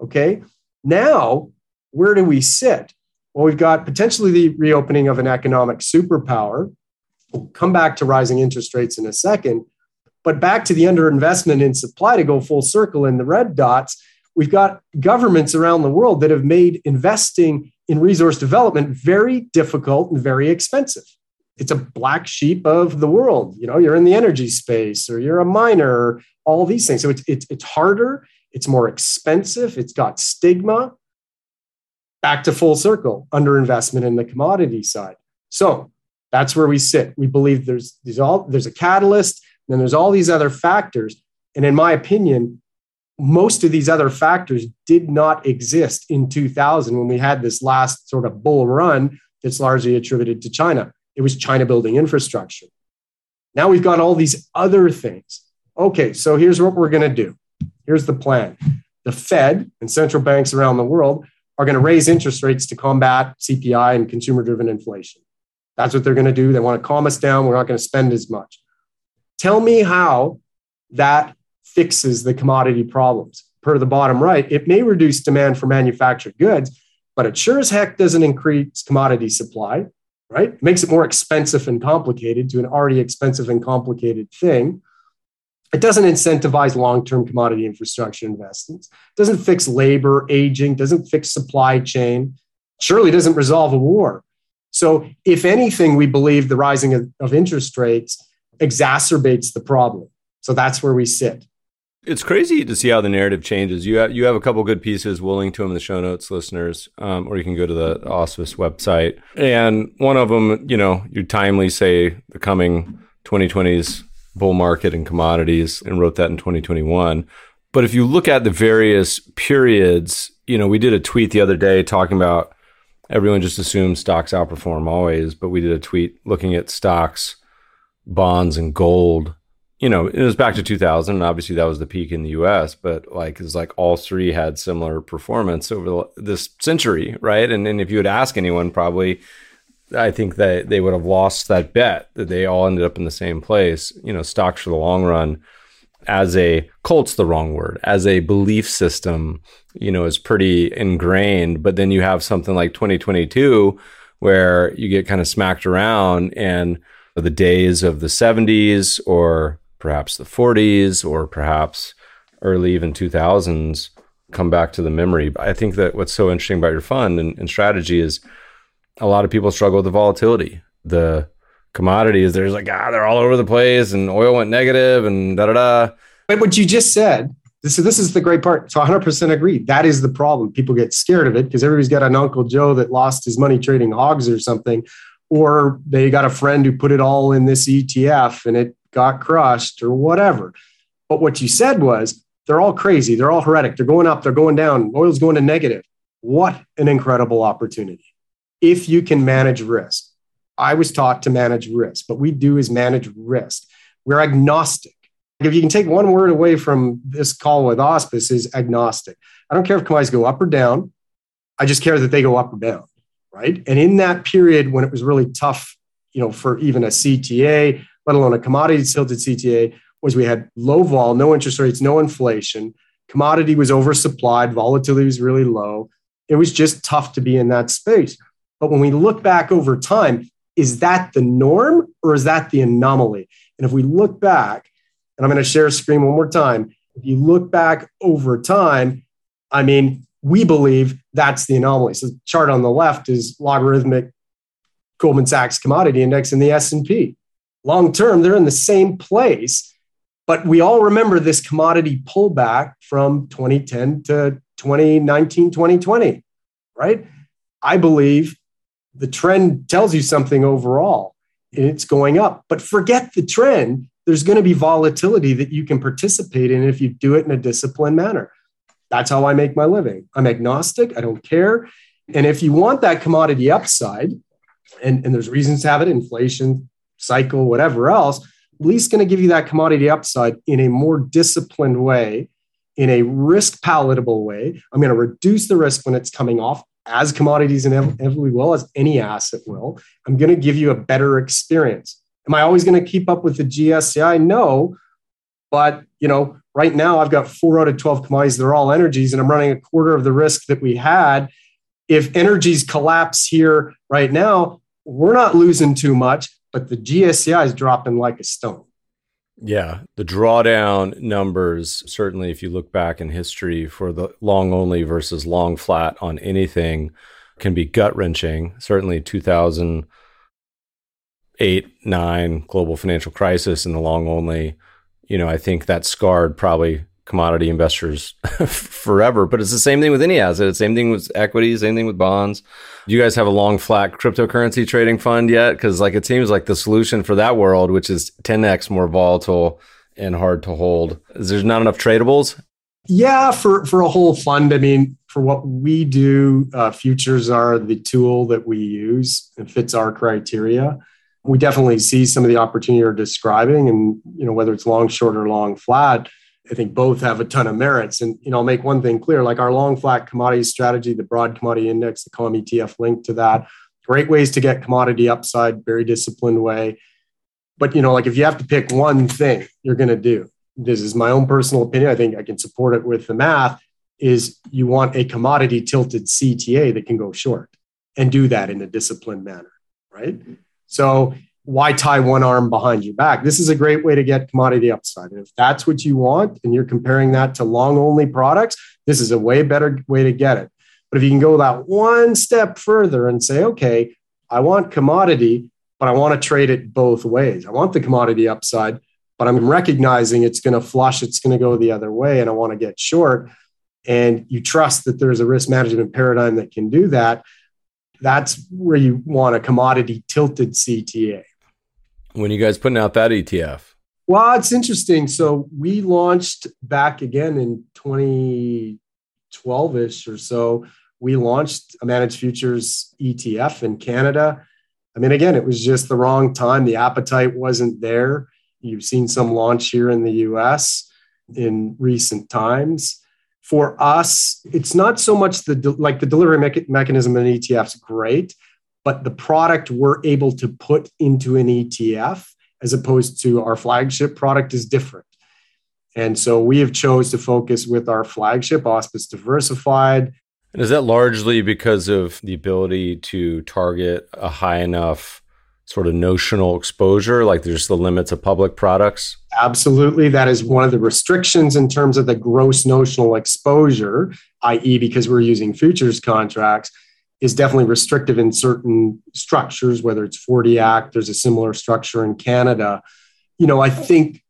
Okay. Now, where do we sit? Well, we've got potentially the reopening of an economic superpower. We'll come back to rising interest rates in a second. But back to the underinvestment in supply to go full circle in the red dots, we've got governments around the world that have made investing in resource development very difficult and very expensive. It's a black sheep of the world. You know, you're in the energy space or you're a miner, all these things. So it's, it's, it's harder, it's more expensive, it's got stigma back to full circle underinvestment in the commodity side. So that's where we sit. We believe there's there's all there's a catalyst, and then there's all these other factors. And in my opinion, most of these other factors did not exist in 2000 when we had this last sort of bull run that's largely attributed to China. It was China building infrastructure. Now we've got all these other things. Okay, so here's what we're going to do. Here's the plan. The Fed and central banks around the world are going to raise interest rates to combat CPI and consumer driven inflation. That's what they're going to do. They want to calm us down. We're not going to spend as much. Tell me how that fixes the commodity problems. Per the bottom right, it may reduce demand for manufactured goods, but it sure as heck doesn't increase commodity supply, right? It makes it more expensive and complicated to an already expensive and complicated thing. It doesn't incentivize long term commodity infrastructure investments, it doesn't fix labor, aging, doesn't fix supply chain, surely doesn't resolve a war. So, if anything, we believe the rising of, of interest rates exacerbates the problem. So, that's where we sit. It's crazy to see how the narrative changes. You have, you have a couple good pieces. We'll link to them in the show notes, listeners, um, or you can go to the Auspice website. And one of them, you know, you timely say the coming 2020s bull market and commodities and wrote that in 2021. But if you look at the various periods, you know, we did a tweet the other day talking about everyone just assumes stocks outperform always, but we did a tweet looking at stocks bonds and gold. You know, it was back to 2000, and obviously that was the peak in the U.S. But like, it's like all three had similar performance over the, this century, right? And and if you would ask anyone, probably, I think that they would have lost that bet that they all ended up in the same place. You know, stocks for the long run as a cult's the wrong word as a belief system you know is pretty ingrained but then you have something like 2022 where you get kind of smacked around and the days of the 70s or perhaps the 40s or perhaps early even 2000s come back to the memory i think that what's so interesting about your fund and, and strategy is a lot of people struggle with the volatility the commodities, there's like, ah, they're all over the place and oil went negative and da da da. But what you just said, this, this is the great part. So 100% agree. That is the problem. People get scared of it because everybody's got an Uncle Joe that lost his money trading hogs or something, or they got a friend who put it all in this ETF and it got crushed or whatever. But what you said was they're all crazy. They're all heretic. They're going up, they're going down. Oil's going to negative. What an incredible opportunity if you can manage risk. I was taught to manage risk. What we do is manage risk. We're agnostic. If you can take one word away from this call with Auspice is agnostic. I don't care if commodities go up or down. I just care that they go up or down, right? And in that period when it was really tough, you know, for even a CTA, let alone a commodity tilted CTA, was we had low vol, no interest rates, no inflation. Commodity was oversupplied, volatility was really low. It was just tough to be in that space. But when we look back over time, is that the norm or is that the anomaly? And if we look back, and I'm going to share a screen one more time, if you look back over time, I mean, we believe that's the anomaly. So the chart on the left is logarithmic Goldman Sachs commodity index and the S&P. Long term, they're in the same place, but we all remember this commodity pullback from 2010 to 2019, 2020, right? I believe the trend tells you something overall and it's going up. But forget the trend. There's going to be volatility that you can participate in if you do it in a disciplined manner. That's how I make my living. I'm agnostic. I don't care. And if you want that commodity upside, and, and there's reasons to have it, inflation, cycle, whatever else, at least going to give you that commodity upside in a more disciplined way, in a risk palatable way. I'm going to reduce the risk when it's coming off as commodities inevitably will, as any asset will. I'm going to give you a better experience. Am I always going to keep up with the GSCI? No. But, you know, right now I've got four out of 12 commodities. They're all energies, and I'm running a quarter of the risk that we had. If energies collapse here right now, we're not losing too much, but the GSCI is dropping like a stone. Yeah, the drawdown numbers, certainly if you look back in history for the long only versus long flat on anything, can be gut wrenching. Certainly 2008, 9 global financial crisis and the long only, you know, I think that scarred probably commodity investors forever. But it's the same thing with any asset. Same thing with equities, same thing with bonds. Do you guys have a long flat cryptocurrency trading fund yet? Because like it seems like the solution for that world, which is 10x more volatile and hard to hold, is there's not enough tradables. Yeah, for for a whole fund. I mean, for what we do, uh, futures are the tool that we use. It fits our criteria. We definitely see some of the opportunity you're describing, and you know whether it's long, short, or long, flat I think both have a ton of merits. And you know, I'll make one thing clear: like our long flat commodity strategy, the broad commodity index, the COM ETF linked to that, great ways to get commodity upside, very disciplined way. But you know, like if you have to pick one thing you're going to do, this is my own personal opinion. I think I can support it with the math. Is you want a commodity tilted CTA that can go short and do that in a disciplined manner, right? So why tie one arm behind your back? This is a great way to get commodity upside. And if that's what you want and you're comparing that to long only products, this is a way better way to get it. But if you can go that one step further and say, okay, I want commodity, but I want to trade it both ways. I want the commodity upside, but I'm recognizing it's going to flush, it's going to go the other way, and I want to get short. And you trust that there's a risk management paradigm that can do that. That's where you want a commodity tilted CTA. When you guys putting out that ETF? Well, it's interesting. So we launched back again in 2012 ish or so. We launched a managed futures ETF in Canada. I mean, again, it was just the wrong time. The appetite wasn't there. You've seen some launch here in the US in recent times. For us, it's not so much the like the delivery me- mechanism in ETF's great, but the product we're able to put into an ETF as opposed to our flagship product is different. And so we have chose to focus with our flagship Auspice Diversified. And is that largely because of the ability to target a high enough sort of notional exposure, like there's the limits of public products? Absolutely. That is one of the restrictions in terms of the gross notional exposure, i.e., because we're using futures contracts, is definitely restrictive in certain structures, whether it's 40 Act, there's a similar structure in Canada. You know, I think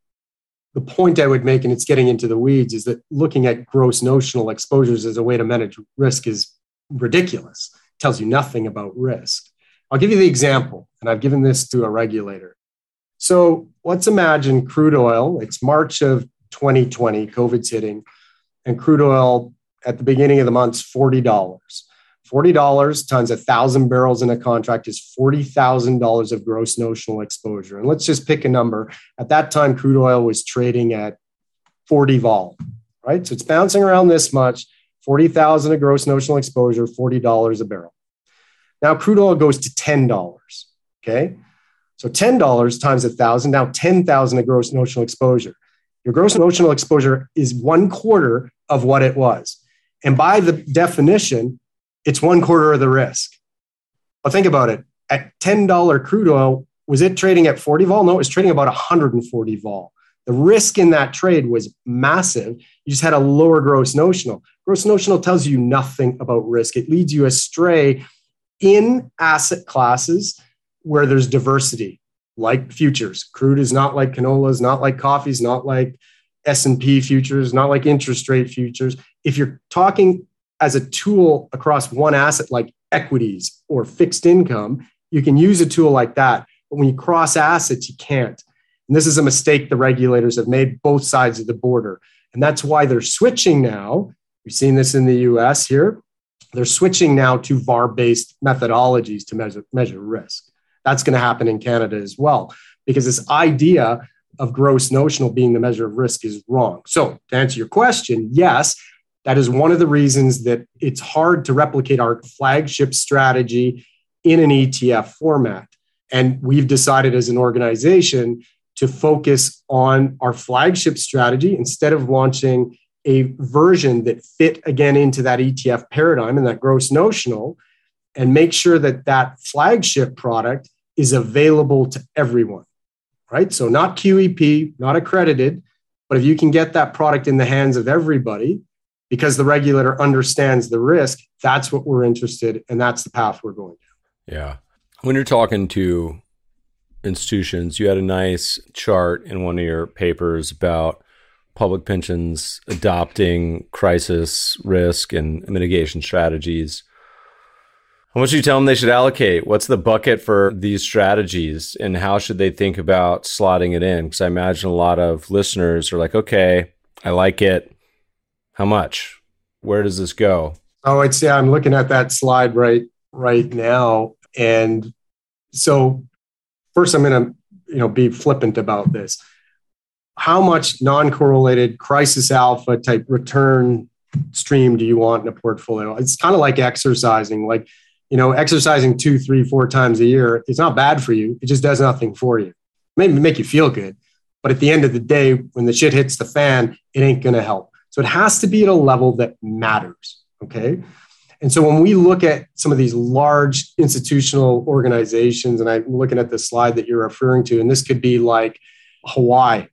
the point I would make, and it's getting into the weeds, is that looking at gross notional exposures as a way to manage risk is ridiculous. It tells you nothing about risk. I'll give you the example, and I've given this to a regulator. So let's imagine crude oil, it's March of 2020, COVID's hitting, and crude oil at the beginning of the month's $40. $40 times a thousand barrels in a contract is $40,000 of gross notional exposure. And let's just pick a number. At that time, crude oil was trading at 40 vol, right? So it's bouncing around this much, 40,000 of gross notional exposure, $40 a barrel. Now crude oil goes to $10. Okay. So $10 times a thousand, now 10,000 of gross notional exposure. Your gross notional exposure is one quarter of what it was. And by the definition, it's one quarter of the risk. But think about it. At $10 crude oil, was it trading at 40 vol? No, it was trading about 140 vol. The risk in that trade was massive. You just had a lower gross notional. Gross notional tells you nothing about risk. It leads you astray in asset classes where there's diversity, like futures. Crude is not like canola, is not like coffee, is not like S&P futures, not like interest rate futures. If you're talking as a tool across one asset like equities or fixed income, you can use a tool like that. But when you cross assets, you can't. And this is a mistake the regulators have made both sides of the border. And that's why they're switching now. We've seen this in the US here they're switching now to VAR based methodologies to measure, measure risk. That's going to happen in Canada as well, because this idea of gross notional being the measure of risk is wrong. So, to answer your question, yes, that is one of the reasons that it's hard to replicate our flagship strategy in an ETF format. And we've decided as an organization to focus on our flagship strategy instead of launching a version that fit again into that ETF paradigm and that gross notional, and make sure that that flagship product is available to everyone, right? So, not QEP, not accredited, but if you can get that product in the hands of everybody because the regulator understands the risk, that's what we're interested and that's the path we're going down. Yeah. When you're talking to institutions, you had a nice chart in one of your papers about public pensions adopting crisis risk and mitigation strategies. How much do you tell them they should allocate? What's the bucket for these strategies and how should they think about slotting it in? Because I imagine a lot of listeners are like, okay, I like it. How much? Where does this go? Oh, it's yeah, I'm looking at that slide right right now. And so first I'm gonna, you know, be flippant about this how much non-correlated crisis alpha type return stream do you want in a portfolio? It's kind of like exercising, like, you know, exercising two, three, four times a year. It's not bad for you. It just does nothing for you. Maybe make you feel good. But at the end of the day, when the shit hits the fan, it ain't going to help. So it has to be at a level that matters. Okay. And so when we look at some of these large institutional organizations, and I'm looking at the slide that you're referring to, and this could be like Hawaii,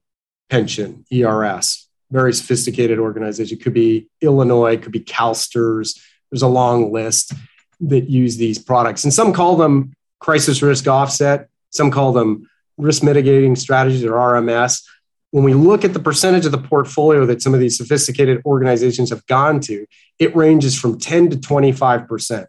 pension, ERS, very sophisticated organization. It could be Illinois, it could be CalSTRS. There's a long list that use these products. And some call them crisis risk offset, some call them risk mitigating strategies or RMS. When we look at the percentage of the portfolio that some of these sophisticated organizations have gone to, it ranges from 10 to 25%.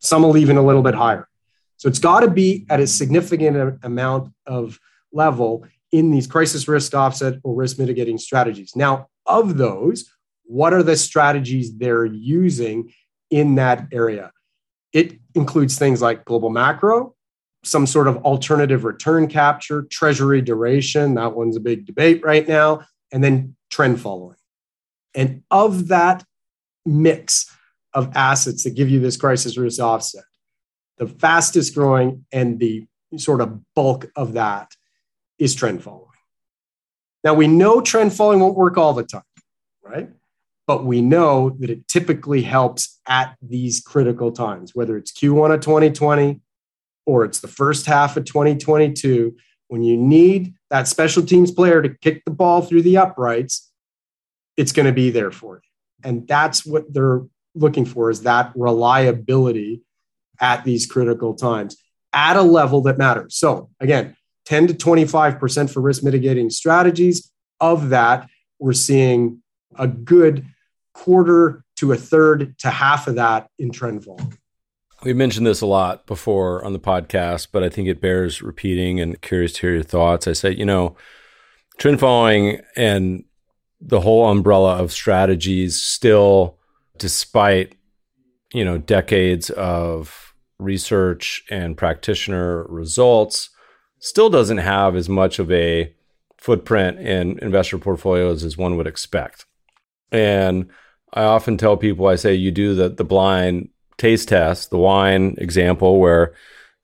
Some will even a little bit higher. So it's got to be at a significant amount of level in these crisis risk offset or risk mitigating strategies. Now, of those, what are the strategies they're using in that area? It includes things like global macro, some sort of alternative return capture, treasury duration. That one's a big debate right now. And then trend following. And of that mix of assets that give you this crisis risk offset, the fastest growing and the sort of bulk of that is trend following. Now, we know trend following won't work all the time, right? But we know that it typically helps at these critical times, whether it's Q1 of 2020 or it's the first half of 2022, when you need that special teams player to kick the ball through the uprights, it's going to be there for you. And that's what they're looking for is that reliability at these critical times at a level that matters. So again, 10 to 25% for risk mitigating strategies. Of that, we're seeing a good quarter to a third to half of that in trend volume. We mentioned this a lot before on the podcast, but I think it bears repeating and curious to hear your thoughts. I say, you know, trend following and the whole umbrella of strategies still, despite, you know, decades of research and practitioner results, still doesn't have as much of a footprint in investor portfolios as one would expect. And I often tell people, I say, you do the, the blind taste test, the wine example, where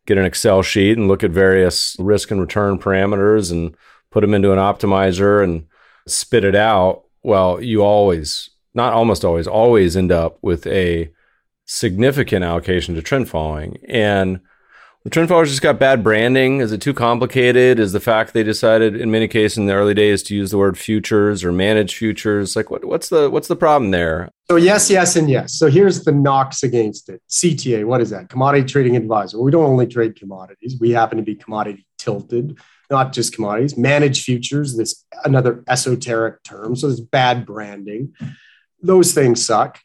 get an Excel sheet and look at various risk and return parameters and put them into an optimizer and spit it out. Well, you always, not almost always, always end up with a significant allocation to trend following. And the trend followers just got bad branding. Is it too complicated? Is the fact they decided in many cases in the early days to use the word futures or manage futures? Like what, what's the what's the problem there? So yes, yes, and yes. So here's the knocks against it. CTA, what is that? Commodity trading advisor. We don't only trade commodities. We happen to be commodity tilted, not just commodities. Manage futures, this another esoteric term. So it's bad branding. Those things suck.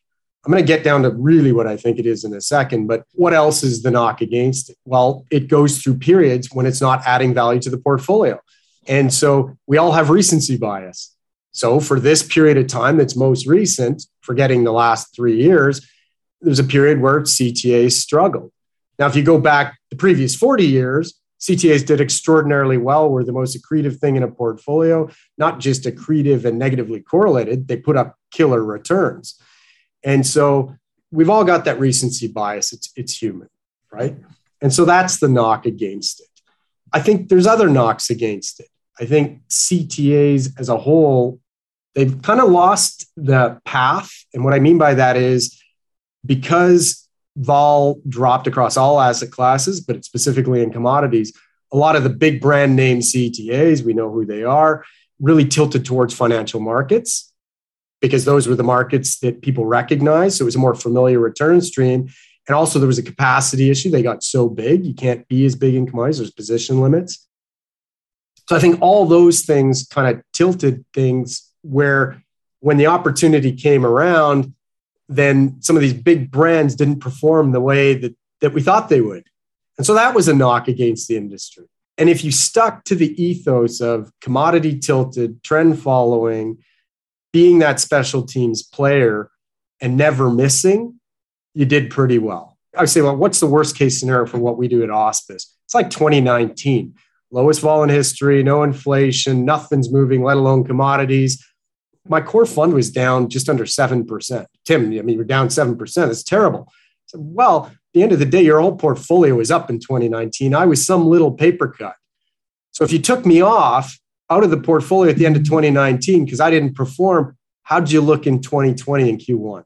I'm going to get down to really what I think it is in a second, but what else is the knock against it? Well, it goes through periods when it's not adding value to the portfolio. And so we all have recency bias. So for this period of time that's most recent, forgetting the last three years, there's a period where CTAs struggled. Now, if you go back the previous 40 years, CTAs did extraordinarily well, were the most accretive thing in a portfolio, not just accretive and negatively correlated, they put up killer returns. And so we've all got that recency bias. It's, it's human, right? And so that's the knock against it. I think there's other knocks against it. I think CTAs as a whole, they've kind of lost the path. And what I mean by that is because vol dropped across all asset classes, but specifically in commodities, a lot of the big brand name CTAs, we know who they are, really tilted towards financial markets because those were the markets that people recognized. So it was a more familiar return stream. And also, there was a capacity issue. They got so big, you can't be as big in commodities, there's position limits. So I think all those things kind of tilted things where when the opportunity came around, then some of these big brands didn't perform the way that, that we thought they would. And so that was a knock against the industry. And if you stuck to the ethos of commodity tilted, trend following, being that special teams player and never missing, you did pretty well. I say, well, what's the worst case scenario for what we do at Auspice? It's like 2019, lowest vol in history, no inflation, nothing's moving, let alone commodities. My core fund was down just under 7%. Tim, I mean, you're down 7%. That's terrible. So, well, at the end of the day, your whole portfolio was up in 2019. I was some little paper cut. So if you took me off, out of the portfolio at the end of 2019 because I didn't perform. How did you look in 2020 in Q1?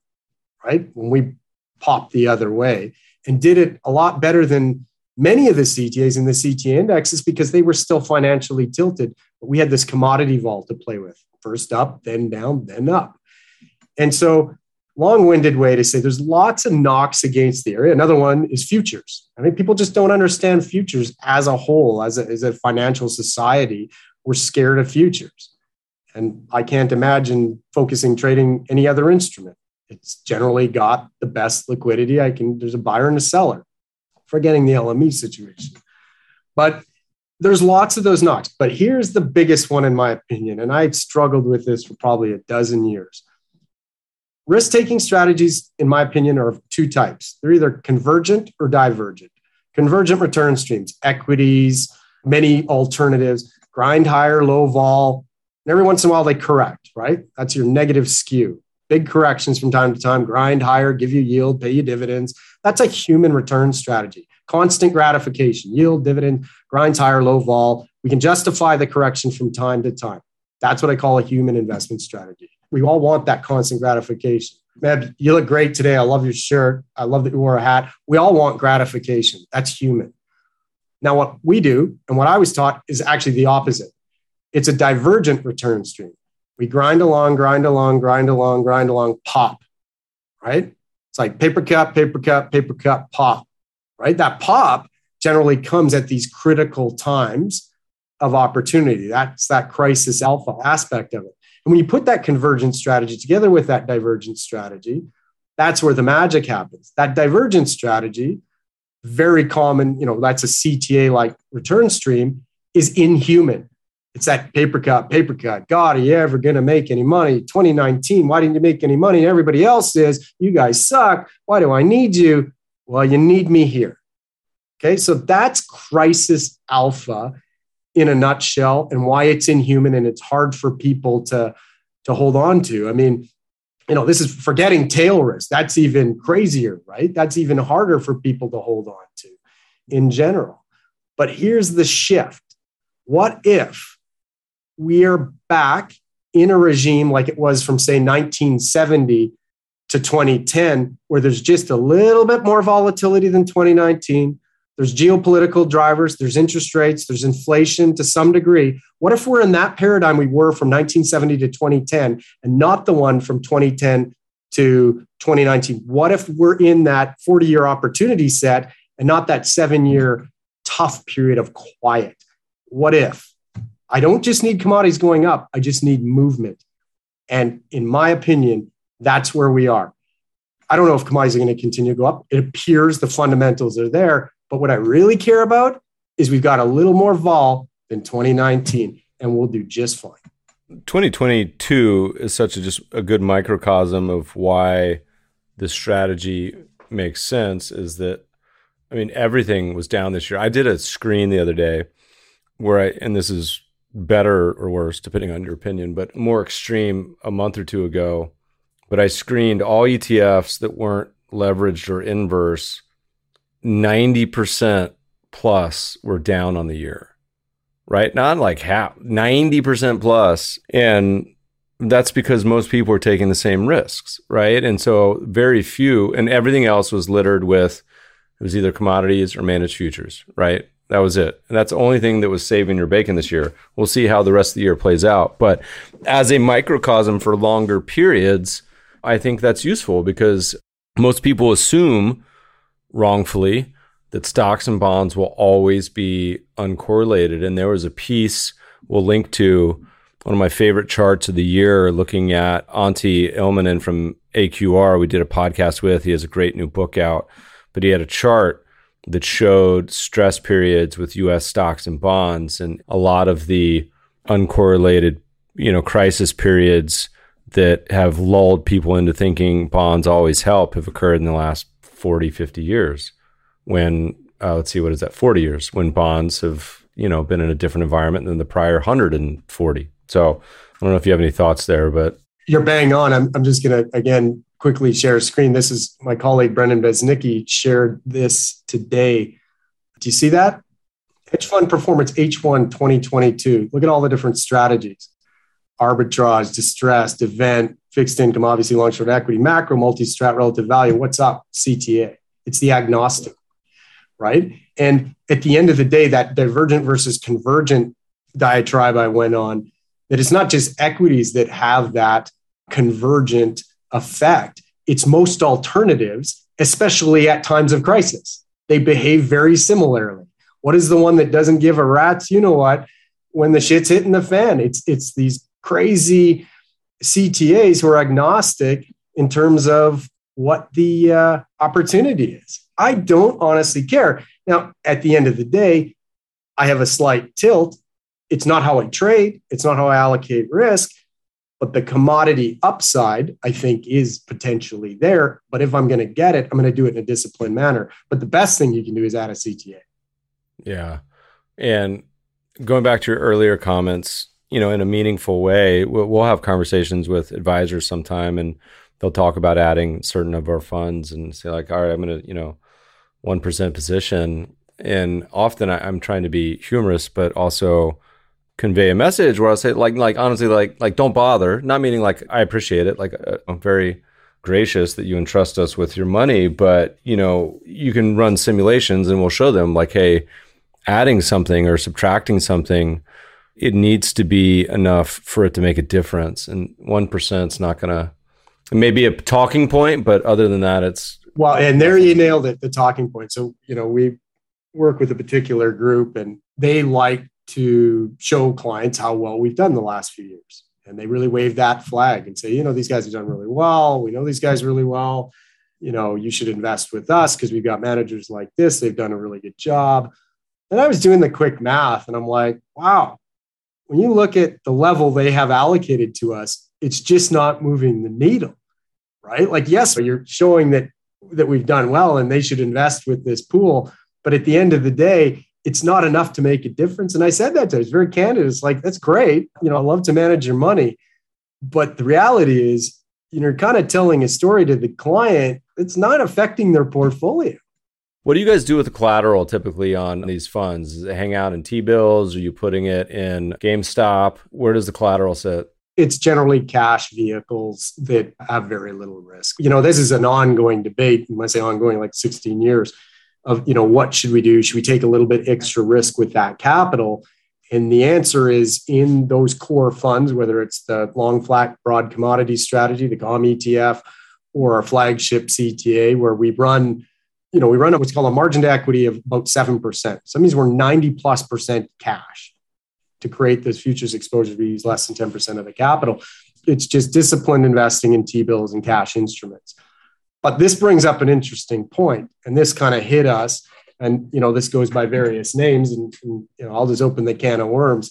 Right? When we popped the other way and did it a lot better than many of the CTAs in the CTA indexes because they were still financially tilted. But we had this commodity vol to play with first up, then down, then up. And so, long winded way to say there's lots of knocks against the area. Another one is futures. I mean, people just don't understand futures as a whole, as a, as a financial society we're scared of futures. And I can't imagine focusing trading any other instrument. It's generally got the best liquidity. I can, there's a buyer and a seller, forgetting the LME situation. But there's lots of those knocks. But here's the biggest one, in my opinion. And I've struggled with this for probably a dozen years. Risk taking strategies, in my opinion, are of two types they're either convergent or divergent. convergent return streams, equities, many alternatives, grind higher, low vol. And every once in a while, they correct, right? That's your negative skew. Big corrections from time to time, grind higher, give you yield, pay you dividends. That's a human return strategy. Constant gratification, yield, dividend, grinds higher, low vol. We can justify the correction from time to time. That's what I call a human investment strategy. We all want that constant gratification. Man, you look great today. I love your shirt. I love that you wore a hat. We all want gratification. That's human. Now, what we do and what I was taught is actually the opposite it's a divergent return stream. We grind along, grind along, grind along, grind along, pop, right? It's like paper cup, paper cup, paper cup, pop, right? That pop generally comes at these critical times of opportunity. That's that crisis alpha aspect of it. And when you put that convergent strategy together with that divergent strategy, that's where the magic happens. That divergent strategy, very common, you know, that's a CTA like return stream, is inhuman. It's that paper cut, paper cut. God, are you ever going to make any money? 2019, why didn't you make any money? Everybody else says, you guys suck. Why do I need you? Well, you need me here. Okay, so that's crisis alpha in a nutshell and why it's inhuman and it's hard for people to to hold on to. I mean, you know, this is forgetting tail risk. That's even crazier, right? That's even harder for people to hold on to in general. But here's the shift. What if we're back in a regime like it was from say 1970 to 2010 where there's just a little bit more volatility than 2019 there's geopolitical drivers, there's interest rates, there's inflation to some degree. What if we're in that paradigm we were from 1970 to 2010 and not the one from 2010 to 2019? What if we're in that 40 year opportunity set and not that seven year tough period of quiet? What if? I don't just need commodities going up, I just need movement. And in my opinion, that's where we are. I don't know if commodities are going to continue to go up. It appears the fundamentals are there, but what I really care about is we've got a little more vol than 2019, and we'll do just fine. 2022 is such a just a good microcosm of why this strategy makes sense. Is that I mean everything was down this year. I did a screen the other day where I and this is better or worse depending on your opinion, but more extreme a month or two ago. But I screened all ETFs that weren't leveraged or inverse 90% plus were down on the year, right? Not like half, 90% plus. And that's because most people were taking the same risks, right? And so very few, and everything else was littered with it was either commodities or managed futures, right? That was it. And that's the only thing that was saving your bacon this year. We'll see how the rest of the year plays out. But as a microcosm for longer periods, I think that's useful because most people assume wrongfully that stocks and bonds will always be uncorrelated. And there was a piece we'll link to one of my favorite charts of the year looking at Antti Ilmanen from AQR. We did a podcast with. He has a great new book out, but he had a chart that showed stress periods with US stocks and bonds and a lot of the uncorrelated, you know, crisis periods that have lulled people into thinking bonds always help have occurred in the last 40, 50 years when, uh, let's see, what is that, 40 years when bonds have, you know, been in a different environment than the prior 140. So I don't know if you have any thoughts there, but. You're bang on. I'm, I'm just going to, again, quickly share a screen. This is my colleague, Brendan Besnicki, shared this today. Do you see that? Hedge fund performance H1 2022. Look at all the different strategies arbitrage, distressed, event, fixed income, obviously long short equity, macro, multi strat, relative value. What's up? CTA. It's the agnostic, right? And at the end of the day, that divergent versus convergent diatribe I went on, that it's not just equities that have that convergent effect, it's most alternatives, especially at times of crisis. They behave very similarly. What is the one that doesn't give a rat's? You know what? When the shit's hitting the fan, it's it's these crazy CTAs who are agnostic in terms of what the uh, opportunity is. I don't honestly care. Now, at the end of the day, I have a slight tilt. It's not how I trade, it's not how I allocate risk, But the commodity upside, I think, is potentially there. But if I'm going to get it, I'm going to do it in a disciplined manner. But the best thing you can do is add a CTA. Yeah. And going back to your earlier comments, you know, in a meaningful way, we'll, have conversations with advisors sometime and they'll talk about adding certain of our funds and say, like, all right, I'm to, you know, 1% position. And often I'm trying to be humorous, but also, convey a message where I'll say like like honestly like like don't bother. Not meaning like I appreciate it. Like uh, I'm very gracious that you entrust us with your money, but you know you can run simulations and we'll show them like hey, adding something or subtracting something. It needs to be enough for it to make a difference, and one percent is not gonna. It may be a talking point, but other than that, it's well. And there you nailed it, the talking point. So you know we work with a particular group, and they like to show clients how well we've done the last few years. And they really wave that flag and say, you know, these guys have done really well. We know these guys really well. You know, you should invest with us because we've got managers like this. They've done a really good job. And I was doing the quick math and I'm like, wow, when you look at the level they have allocated to us, it's just not moving the needle, right? Like, yes, you're showing that that we've done well and they should invest with this pool. But at the end of the day, it's not enough to make a difference. And I said that to him. It's very candid. It's like, that's great. You know, I love to manage your money. But the reality is, you know, kind of telling a story to the client, it's not affecting their portfolio. What do you guys do with the collateral typically on these funds? It hang out in T bills? Are you putting it in GameStop? Where does the collateral sit? It's generally cash vehicles that have very little risk. You know, this is an ongoing debate. When I say ongoing, like 16 years of you know what should we do should we take a little bit extra risk with that capital and the answer is in those core funds whether it's the long flat broad commodity strategy the com etf or our flagship cta where we run you know we run what's called a margin to equity of about 7% so that means we're 90 plus percent cash to create those futures exposure we use less than 10% of the capital it's just disciplined investing in t-bills and cash instruments but this brings up an interesting point, and this kind of hit us. And you know, this goes by various names, and, and you know, I'll just open the can of worms.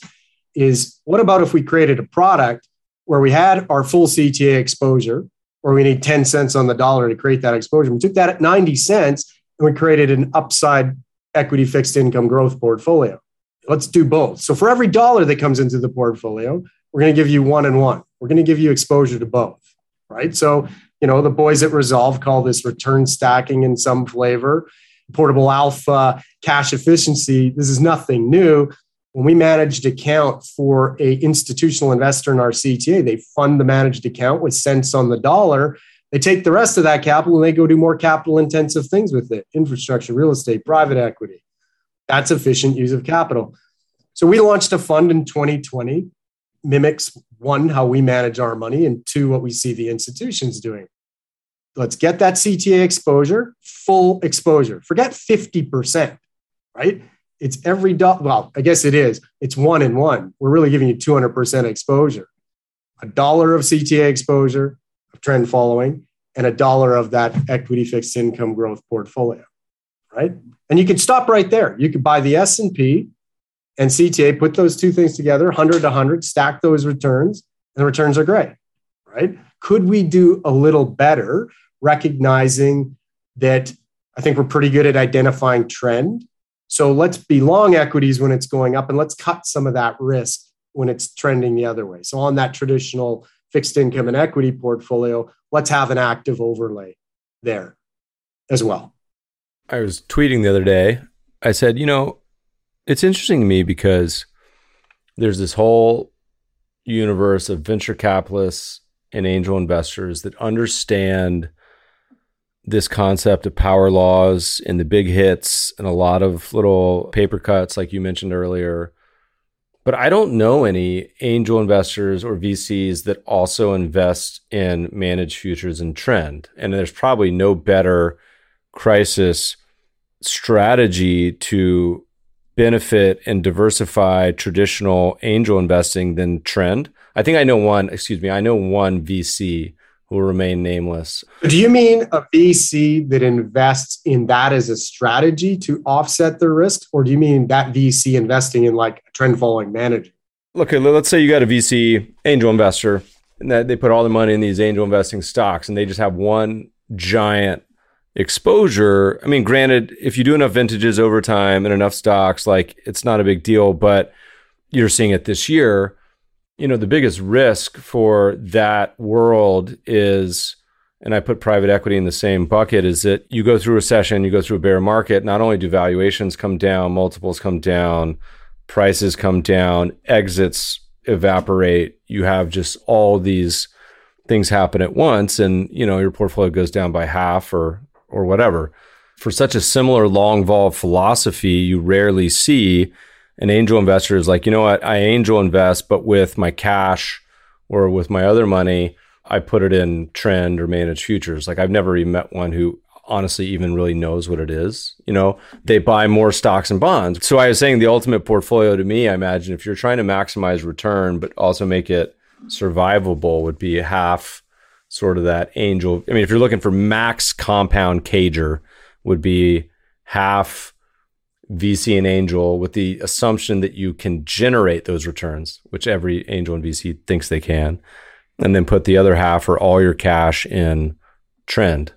Is what about if we created a product where we had our full CTA exposure, where we need 10 cents on the dollar to create that exposure? We took that at 90 cents and we created an upside equity fixed income growth portfolio. Let's do both. So for every dollar that comes into the portfolio, we're going to give you one and one. We're going to give you exposure to both, right? So you know, the boys at Resolve call this return stacking in some flavor. Portable Alpha, cash efficiency. This is nothing new. When we managed account for a institutional investor in our CTA, they fund the managed account with cents on the dollar. They take the rest of that capital and they go do more capital intensive things with it infrastructure, real estate, private equity. That's efficient use of capital. So we launched a fund in 2020 mimics one, how we manage our money, and two, what we see the institutions doing. Let's get that CTA exposure, full exposure. Forget 50%, right? It's every dollar. Well, I guess it is. It's one in one. We're really giving you 200% exposure. A dollar of CTA exposure, of trend following, and a dollar of that equity fixed income growth portfolio, right? And you could stop right there. You could buy the S&P and CTA, put those two things together, 100 to 100, stack those returns, and the returns are great, right? Could we do a little better, recognizing that I think we're pretty good at identifying trend? So let's be long equities when it's going up and let's cut some of that risk when it's trending the other way. So on that traditional fixed income and equity portfolio, let's have an active overlay there as well. I was tweeting the other day. I said, you know, it's interesting to me because there's this whole universe of venture capitalists and angel investors that understand this concept of power laws and the big hits and a lot of little paper cuts, like you mentioned earlier. But I don't know any angel investors or VCs that also invest in managed futures and trend. And there's probably no better crisis strategy to benefit and diversify traditional angel investing than trend. I think I know one, excuse me, I know one VC will remain nameless. Do you mean a VC that invests in that as a strategy to offset their risk? Or do you mean that VC investing in like a trend following manager? Look, let's say you got a VC angel investor and that they put all the money in these angel investing stocks and they just have one giant exposure. I mean, granted, if you do enough vintages over time and enough stocks, like it's not a big deal, but you're seeing it this year. You know, the biggest risk for that world is, and I put private equity in the same bucket, is that you go through a recession, you go through a bear market, not only do valuations come down, multiples come down, prices come down, exits evaporate, you have just all these things happen at once and you know your portfolio goes down by half or or whatever. For such a similar long vol philosophy, you rarely see an angel investor is like, you know what, I angel invest, but with my cash or with my other money, I put it in trend or managed futures. Like I've never even met one who honestly even really knows what it is. You know, they buy more stocks and bonds. So I was saying the ultimate portfolio to me, I imagine if you're trying to maximize return, but also make it survivable would be half sort of that angel. I mean, if you're looking for max compound CAGR, would be half VC and angel with the assumption that you can generate those returns, which every angel and VC thinks they can, and then put the other half or all your cash in trend.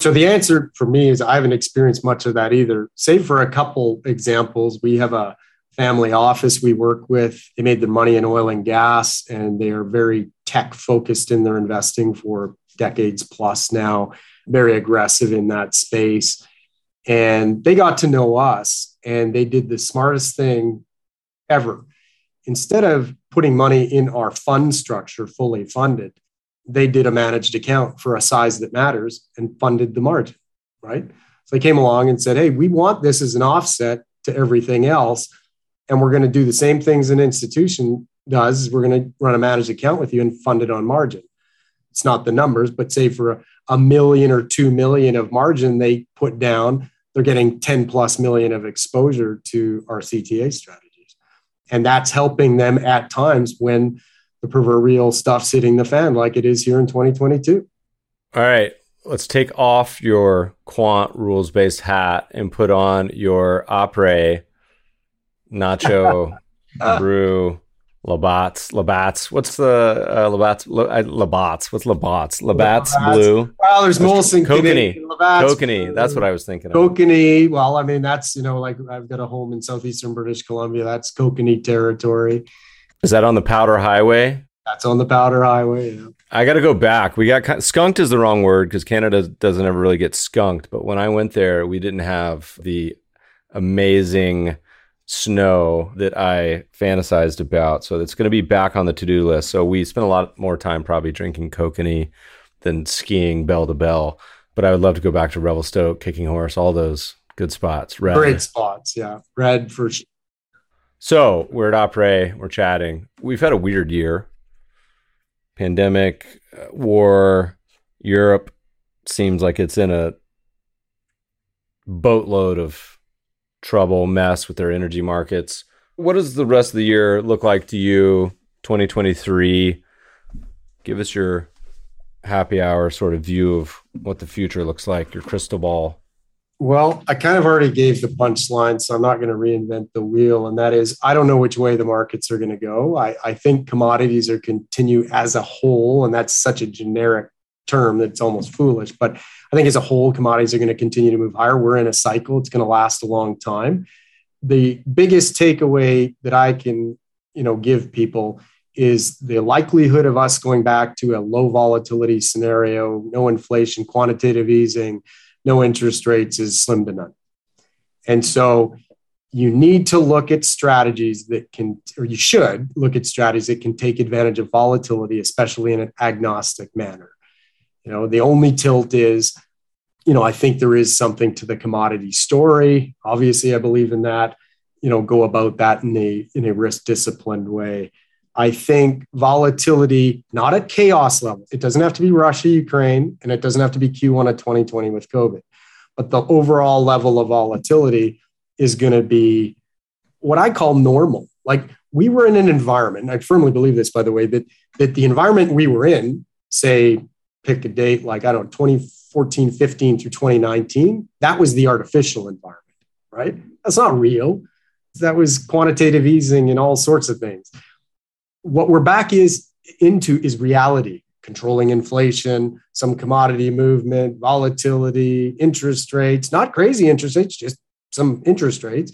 So the answer for me is I haven't experienced much of that either. Save for a couple examples, we have a family office we work with. They made their money in oil and gas, and they are very tech focused in their investing for decades plus now, very aggressive in that space. And they got to know us, and they did the smartest thing ever. Instead of putting money in our fund structure fully funded, they did a managed account for a size that matters and funded the margin, right? So they came along and said, hey, we want this as an offset to everything else and we're going to do the same things an institution does. We're going to run a managed account with you and fund it on margin. It's not the numbers, but say for a, a million or two million of margin they put down, they're getting 10 plus million of exposure to our CTA strategies. And that's helping them at times when the proverbial stuff's hitting the fan like it is here in 2022. All right. Let's take off your quant rules based hat and put on your Apres Nacho, Brew, Labatt's, Labatt's. What's the uh, Labatt's? Labatt's. What's Labatt's? Labatt's Blue. Well, there's Molson. Kokanee. Kokanee. That's what I was thinking. Kokanee. Well, I mean, that's you know, like I've got a home in southeastern British Columbia. That's Kokanee territory. Is that on the Powder Highway? That's on the Powder Highway. Yeah. I got to go back. We got skunked is the wrong word because Canada doesn't ever really get skunked. But when I went there, we didn't have the amazing snow that I fantasized about. So it's going to be back on the to do list. So we spent a lot more time probably drinking kokanee than skiing bell to bell. But I would love to go back to Revelstoke, Kicking Horse, all those good spots. Red. Great spots. Yeah. Red for sure. So we're at Apres, we're chatting. We've had a weird year. Pandemic, uh, war, Europe seems like it's in a boatload of trouble, mess with their energy markets. What does the rest of the year look like to you, 2023? Give us your happy hour sort of view of what the future looks like, your crystal ball. Well, I kind of already gave the punchline, so I'm not going to reinvent the wheel. And that is, I don't know which way the markets are going to go. I, I think commodities are continue as a whole, and that's such a generic term that's almost foolish. But I think as a whole, commodities are going to continue to move higher. We're in a cycle, it's going to last a long time. The biggest takeaway that I can, you know, give people is the likelihood of us going back to a low volatility scenario, no inflation, quantitative easing, no interest rates is slim to none. And so you need to look at strategies that can, or you should look at strategies that can take advantage of volatility, especially in an agnostic manner. You know, the only tilt is, you know, I think there is something to the commodity story. Obviously, I believe in that. You know, go about that in a in a risk disciplined way. I think volatility, not at chaos level. It doesn't have to be Russia, Ukraine, and it doesn't have to be Q1 of 2020 with COVID. But the overall level of volatility is going to be what I call normal. Like we were in an environment, I firmly believe this, by the way, that, that the environment we were in, say pick a date like, I don't know, 2014, 15 through 2019, that was the artificial environment, right? That's not real. That was quantitative easing and all sorts of things. What we're back is into is reality controlling inflation, some commodity movement, volatility, interest rates, not crazy interest rates, just some interest rates.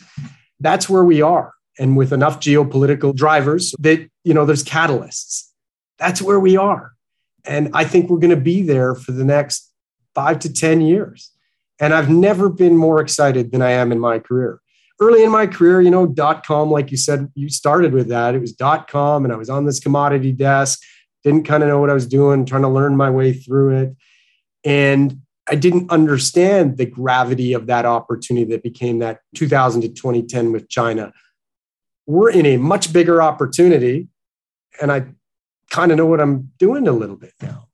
That's where we are. And with enough geopolitical drivers that, you know, there's catalysts. That's where we are. And I think we're going to be there for the next five to 10 years. And I've never been more excited than I am in my career. Early in my career, you know, dot com, like you said, you started with that. It was dot com, and I was on this commodity desk didn't kind of know what I was doing, trying to learn my way through it. And I didn't understand the gravity of that opportunity that became that 2000 to 2010 with China. We're in a much bigger opportunity, and I kind of know what I'm doing a little bit now.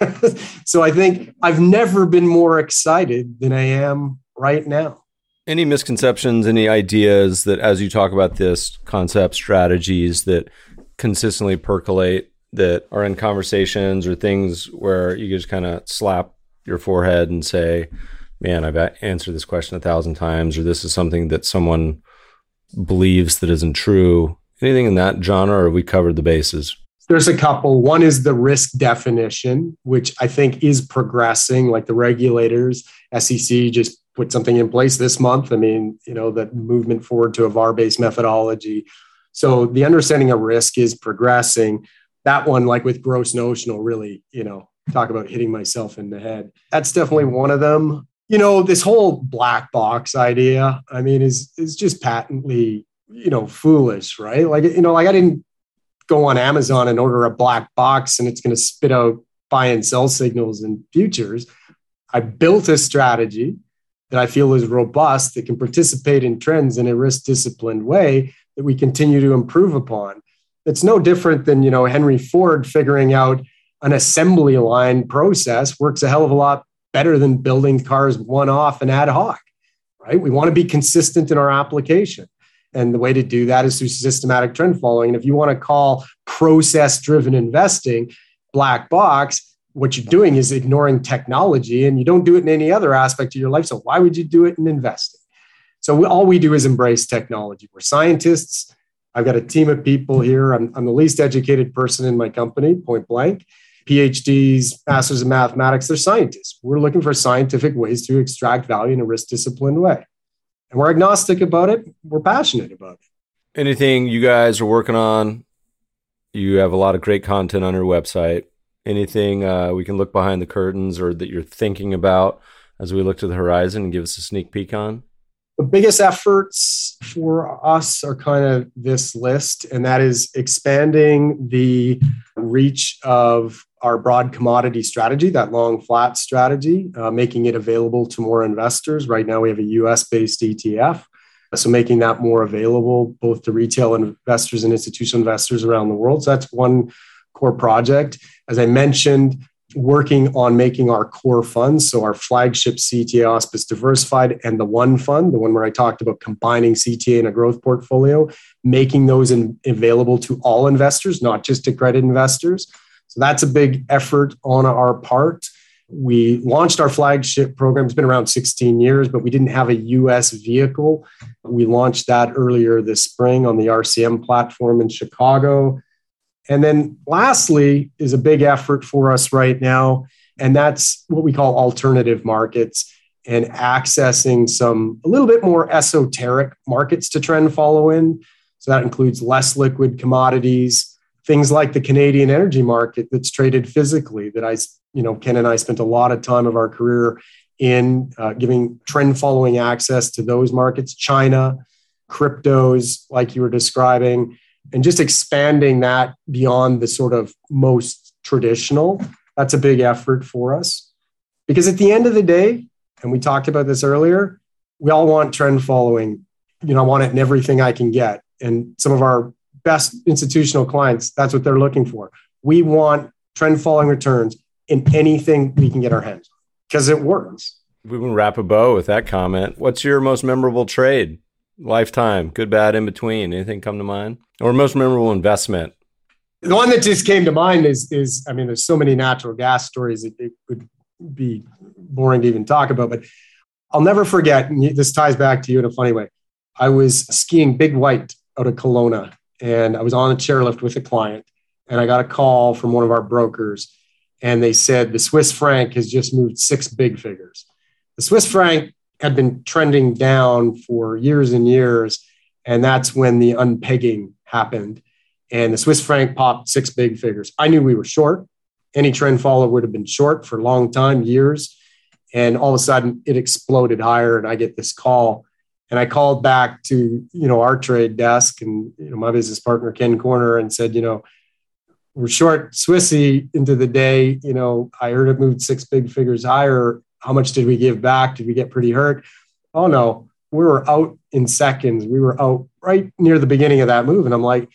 so I think I've never been more excited than I am right now. Any misconceptions, any ideas that as you talk about this concept strategies that consistently percolate that are in conversations or things where you just kind of slap your forehead and say, man, I've answered this question a thousand times, or this is something that someone believes that isn't true. Anything in that genre, or we covered the bases? There's a couple. One is the risk definition, which I think is progressing. Like the regulators, SEC just put something in place this month. I mean, you know, the movement forward to a VAR based methodology. So the understanding of risk is progressing that one, like with gross notional, really, you know, talk about hitting myself in the head. That's definitely one of them. You know, this whole black box idea, I mean, is is just patently, you know, foolish, right? Like, you know, like I didn't go on Amazon and order a black box and it's going to spit out buy and sell signals and futures. I built a strategy that I feel is robust that can participate in trends in a risk disciplined way that we continue to improve upon. It's no different than you know henry ford figuring out an assembly line process works a hell of a lot better than building cars one off and ad hoc right? We want to be consistent in our application and the way to do that is through systematic trend following and if you want to call process driven investing black box what you're doing is ignoring technology and you don't do it in any other aspect of your life so why would you do it in investing so we, all we do is embrace technology we're scientists I've got a team of people here. I'm, I'm the least educated person in my company, point blank. PhDs, masters of mathematics, they're scientists. We're looking for scientific ways to extract value in a risk disciplined way. And we're agnostic about it. We're passionate about it. Anything you guys are working on? You have a lot of great content on your website. Anything uh, we can look behind the curtains or that you're thinking about as we look to the horizon and give us a sneak peek on? The biggest efforts for us are kind of this list, and that is expanding the reach of our broad commodity strategy, that long flat strategy, uh, making it available to more investors. Right now, we have a US based ETF. So, making that more available both to retail investors and institutional investors around the world. So, that's one core project. As I mentioned, working on making our core funds, so our flagship CTA Auspice Diversified and the One Fund, the one where I talked about combining CTA in a growth portfolio, making those in, available to all investors, not just to credit investors. So that's a big effort on our part. We launched our flagship program. It's been around 16 years, but we didn't have a US vehicle. We launched that earlier this spring on the RCM platform in Chicago. And then lastly is a big effort for us right now, and that's what we call alternative markets and accessing some a little bit more esoteric markets to trend follow in. So that includes less liquid commodities, things like the Canadian energy market that's traded physically that I, you know, Ken and I spent a lot of time of our career in uh, giving trend following access to those markets, China, cryptos, like you were describing, and just expanding that beyond the sort of most traditional that's a big effort for us. Because at the end of the day and we talked about this earlier we all want trend following. You know i want it in everything i can get. And some of our best institutional clients that's what they're looking for. We want trend following returns in anything we can get our hands on because it works. We can wrap a bow with that comment. What's your most memorable trade lifetime good bad in between anything come to mind or most memorable investment? The one that just came to mind is is I mean, there's so many natural gas stories that it would be boring to even talk about, but I'll never forget. This ties back to you in a funny way. I was skiing Big White out of Kelowna, and I was on a chairlift with a client, and I got a call from one of our brokers, and they said the Swiss franc has just moved six big figures. The Swiss franc had been trending down for years and years, and that's when the unpegging happened. And the Swiss franc popped six big figures. I knew we were short. Any trend follower would have been short for a long time, years. And all of a sudden it exploded higher. And I get this call. And I called back to, you know, our trade desk and you know, my business partner, Ken Corner, and said, you know, we're short Swissy into the day. You know, I heard it moved six big figures higher. How much did we give back? Did we get pretty hurt? Oh no, we were out in seconds. We were out right near the beginning of that move. And I'm like,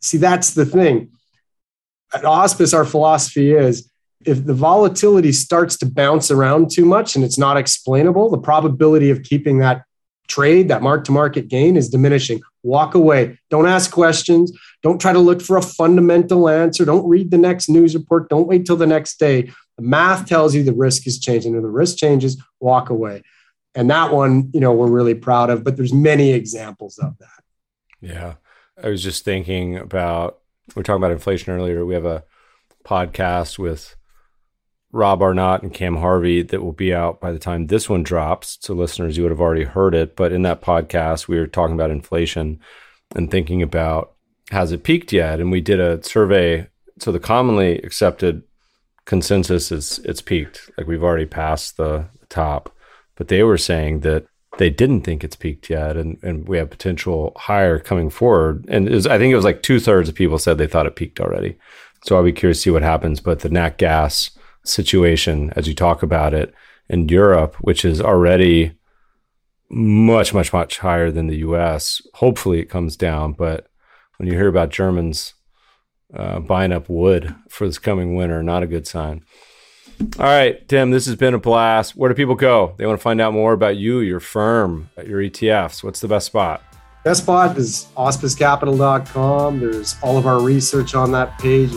see, that's the thing. At Auspice, our philosophy is if the volatility starts to bounce around too much and it's not explainable, the probability of keeping that trade, that mark to market gain is diminishing. Walk away. Don't ask questions. Don't try to look for a fundamental answer. Don't read the next news report. Don't wait till the next day. The math tells you the risk is changing. If the risk changes, walk away. And that one, you know, we're really proud of, but there's many examples of that. Yeah. I was just thinking about we were talking about inflation earlier. We have a podcast with Rob Arnott and Cam Harvey that will be out by the time this one drops. So, listeners, you would have already heard it. But in that podcast, we were talking about inflation and thinking about has it peaked yet? And we did a survey. So, the commonly accepted consensus is it's peaked. Like we've already passed the top. But they were saying that they didn't think it's peaked yet, and, and we have potential higher coming forward. And was, I think it was like two thirds of people said they thought it peaked already. So I'll be curious to see what happens. But the nat gas situation, as you talk about it in Europe, which is already much, much, much higher than the US, hopefully it comes down. But when you hear about Germans uh, buying up wood for this coming winter, not a good sign. All right, Tim, this has been a blast. Where do people go? They want to find out more about you, your firm, your ETFs. What's the best spot? Best spot is auspicecapital.com. There's all of our research on that page.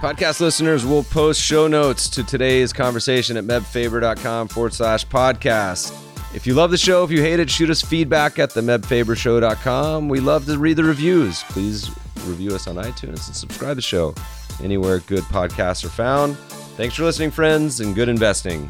Podcast listeners will post show notes to today's conversation at mebfaber.com forward slash podcast. If you love the show, if you hate it, shoot us feedback at the mebfabershow.com. We love to read the reviews. Please review us on iTunes and subscribe to the show anywhere good podcasts are found. Thanks for listening, friends, and good investing.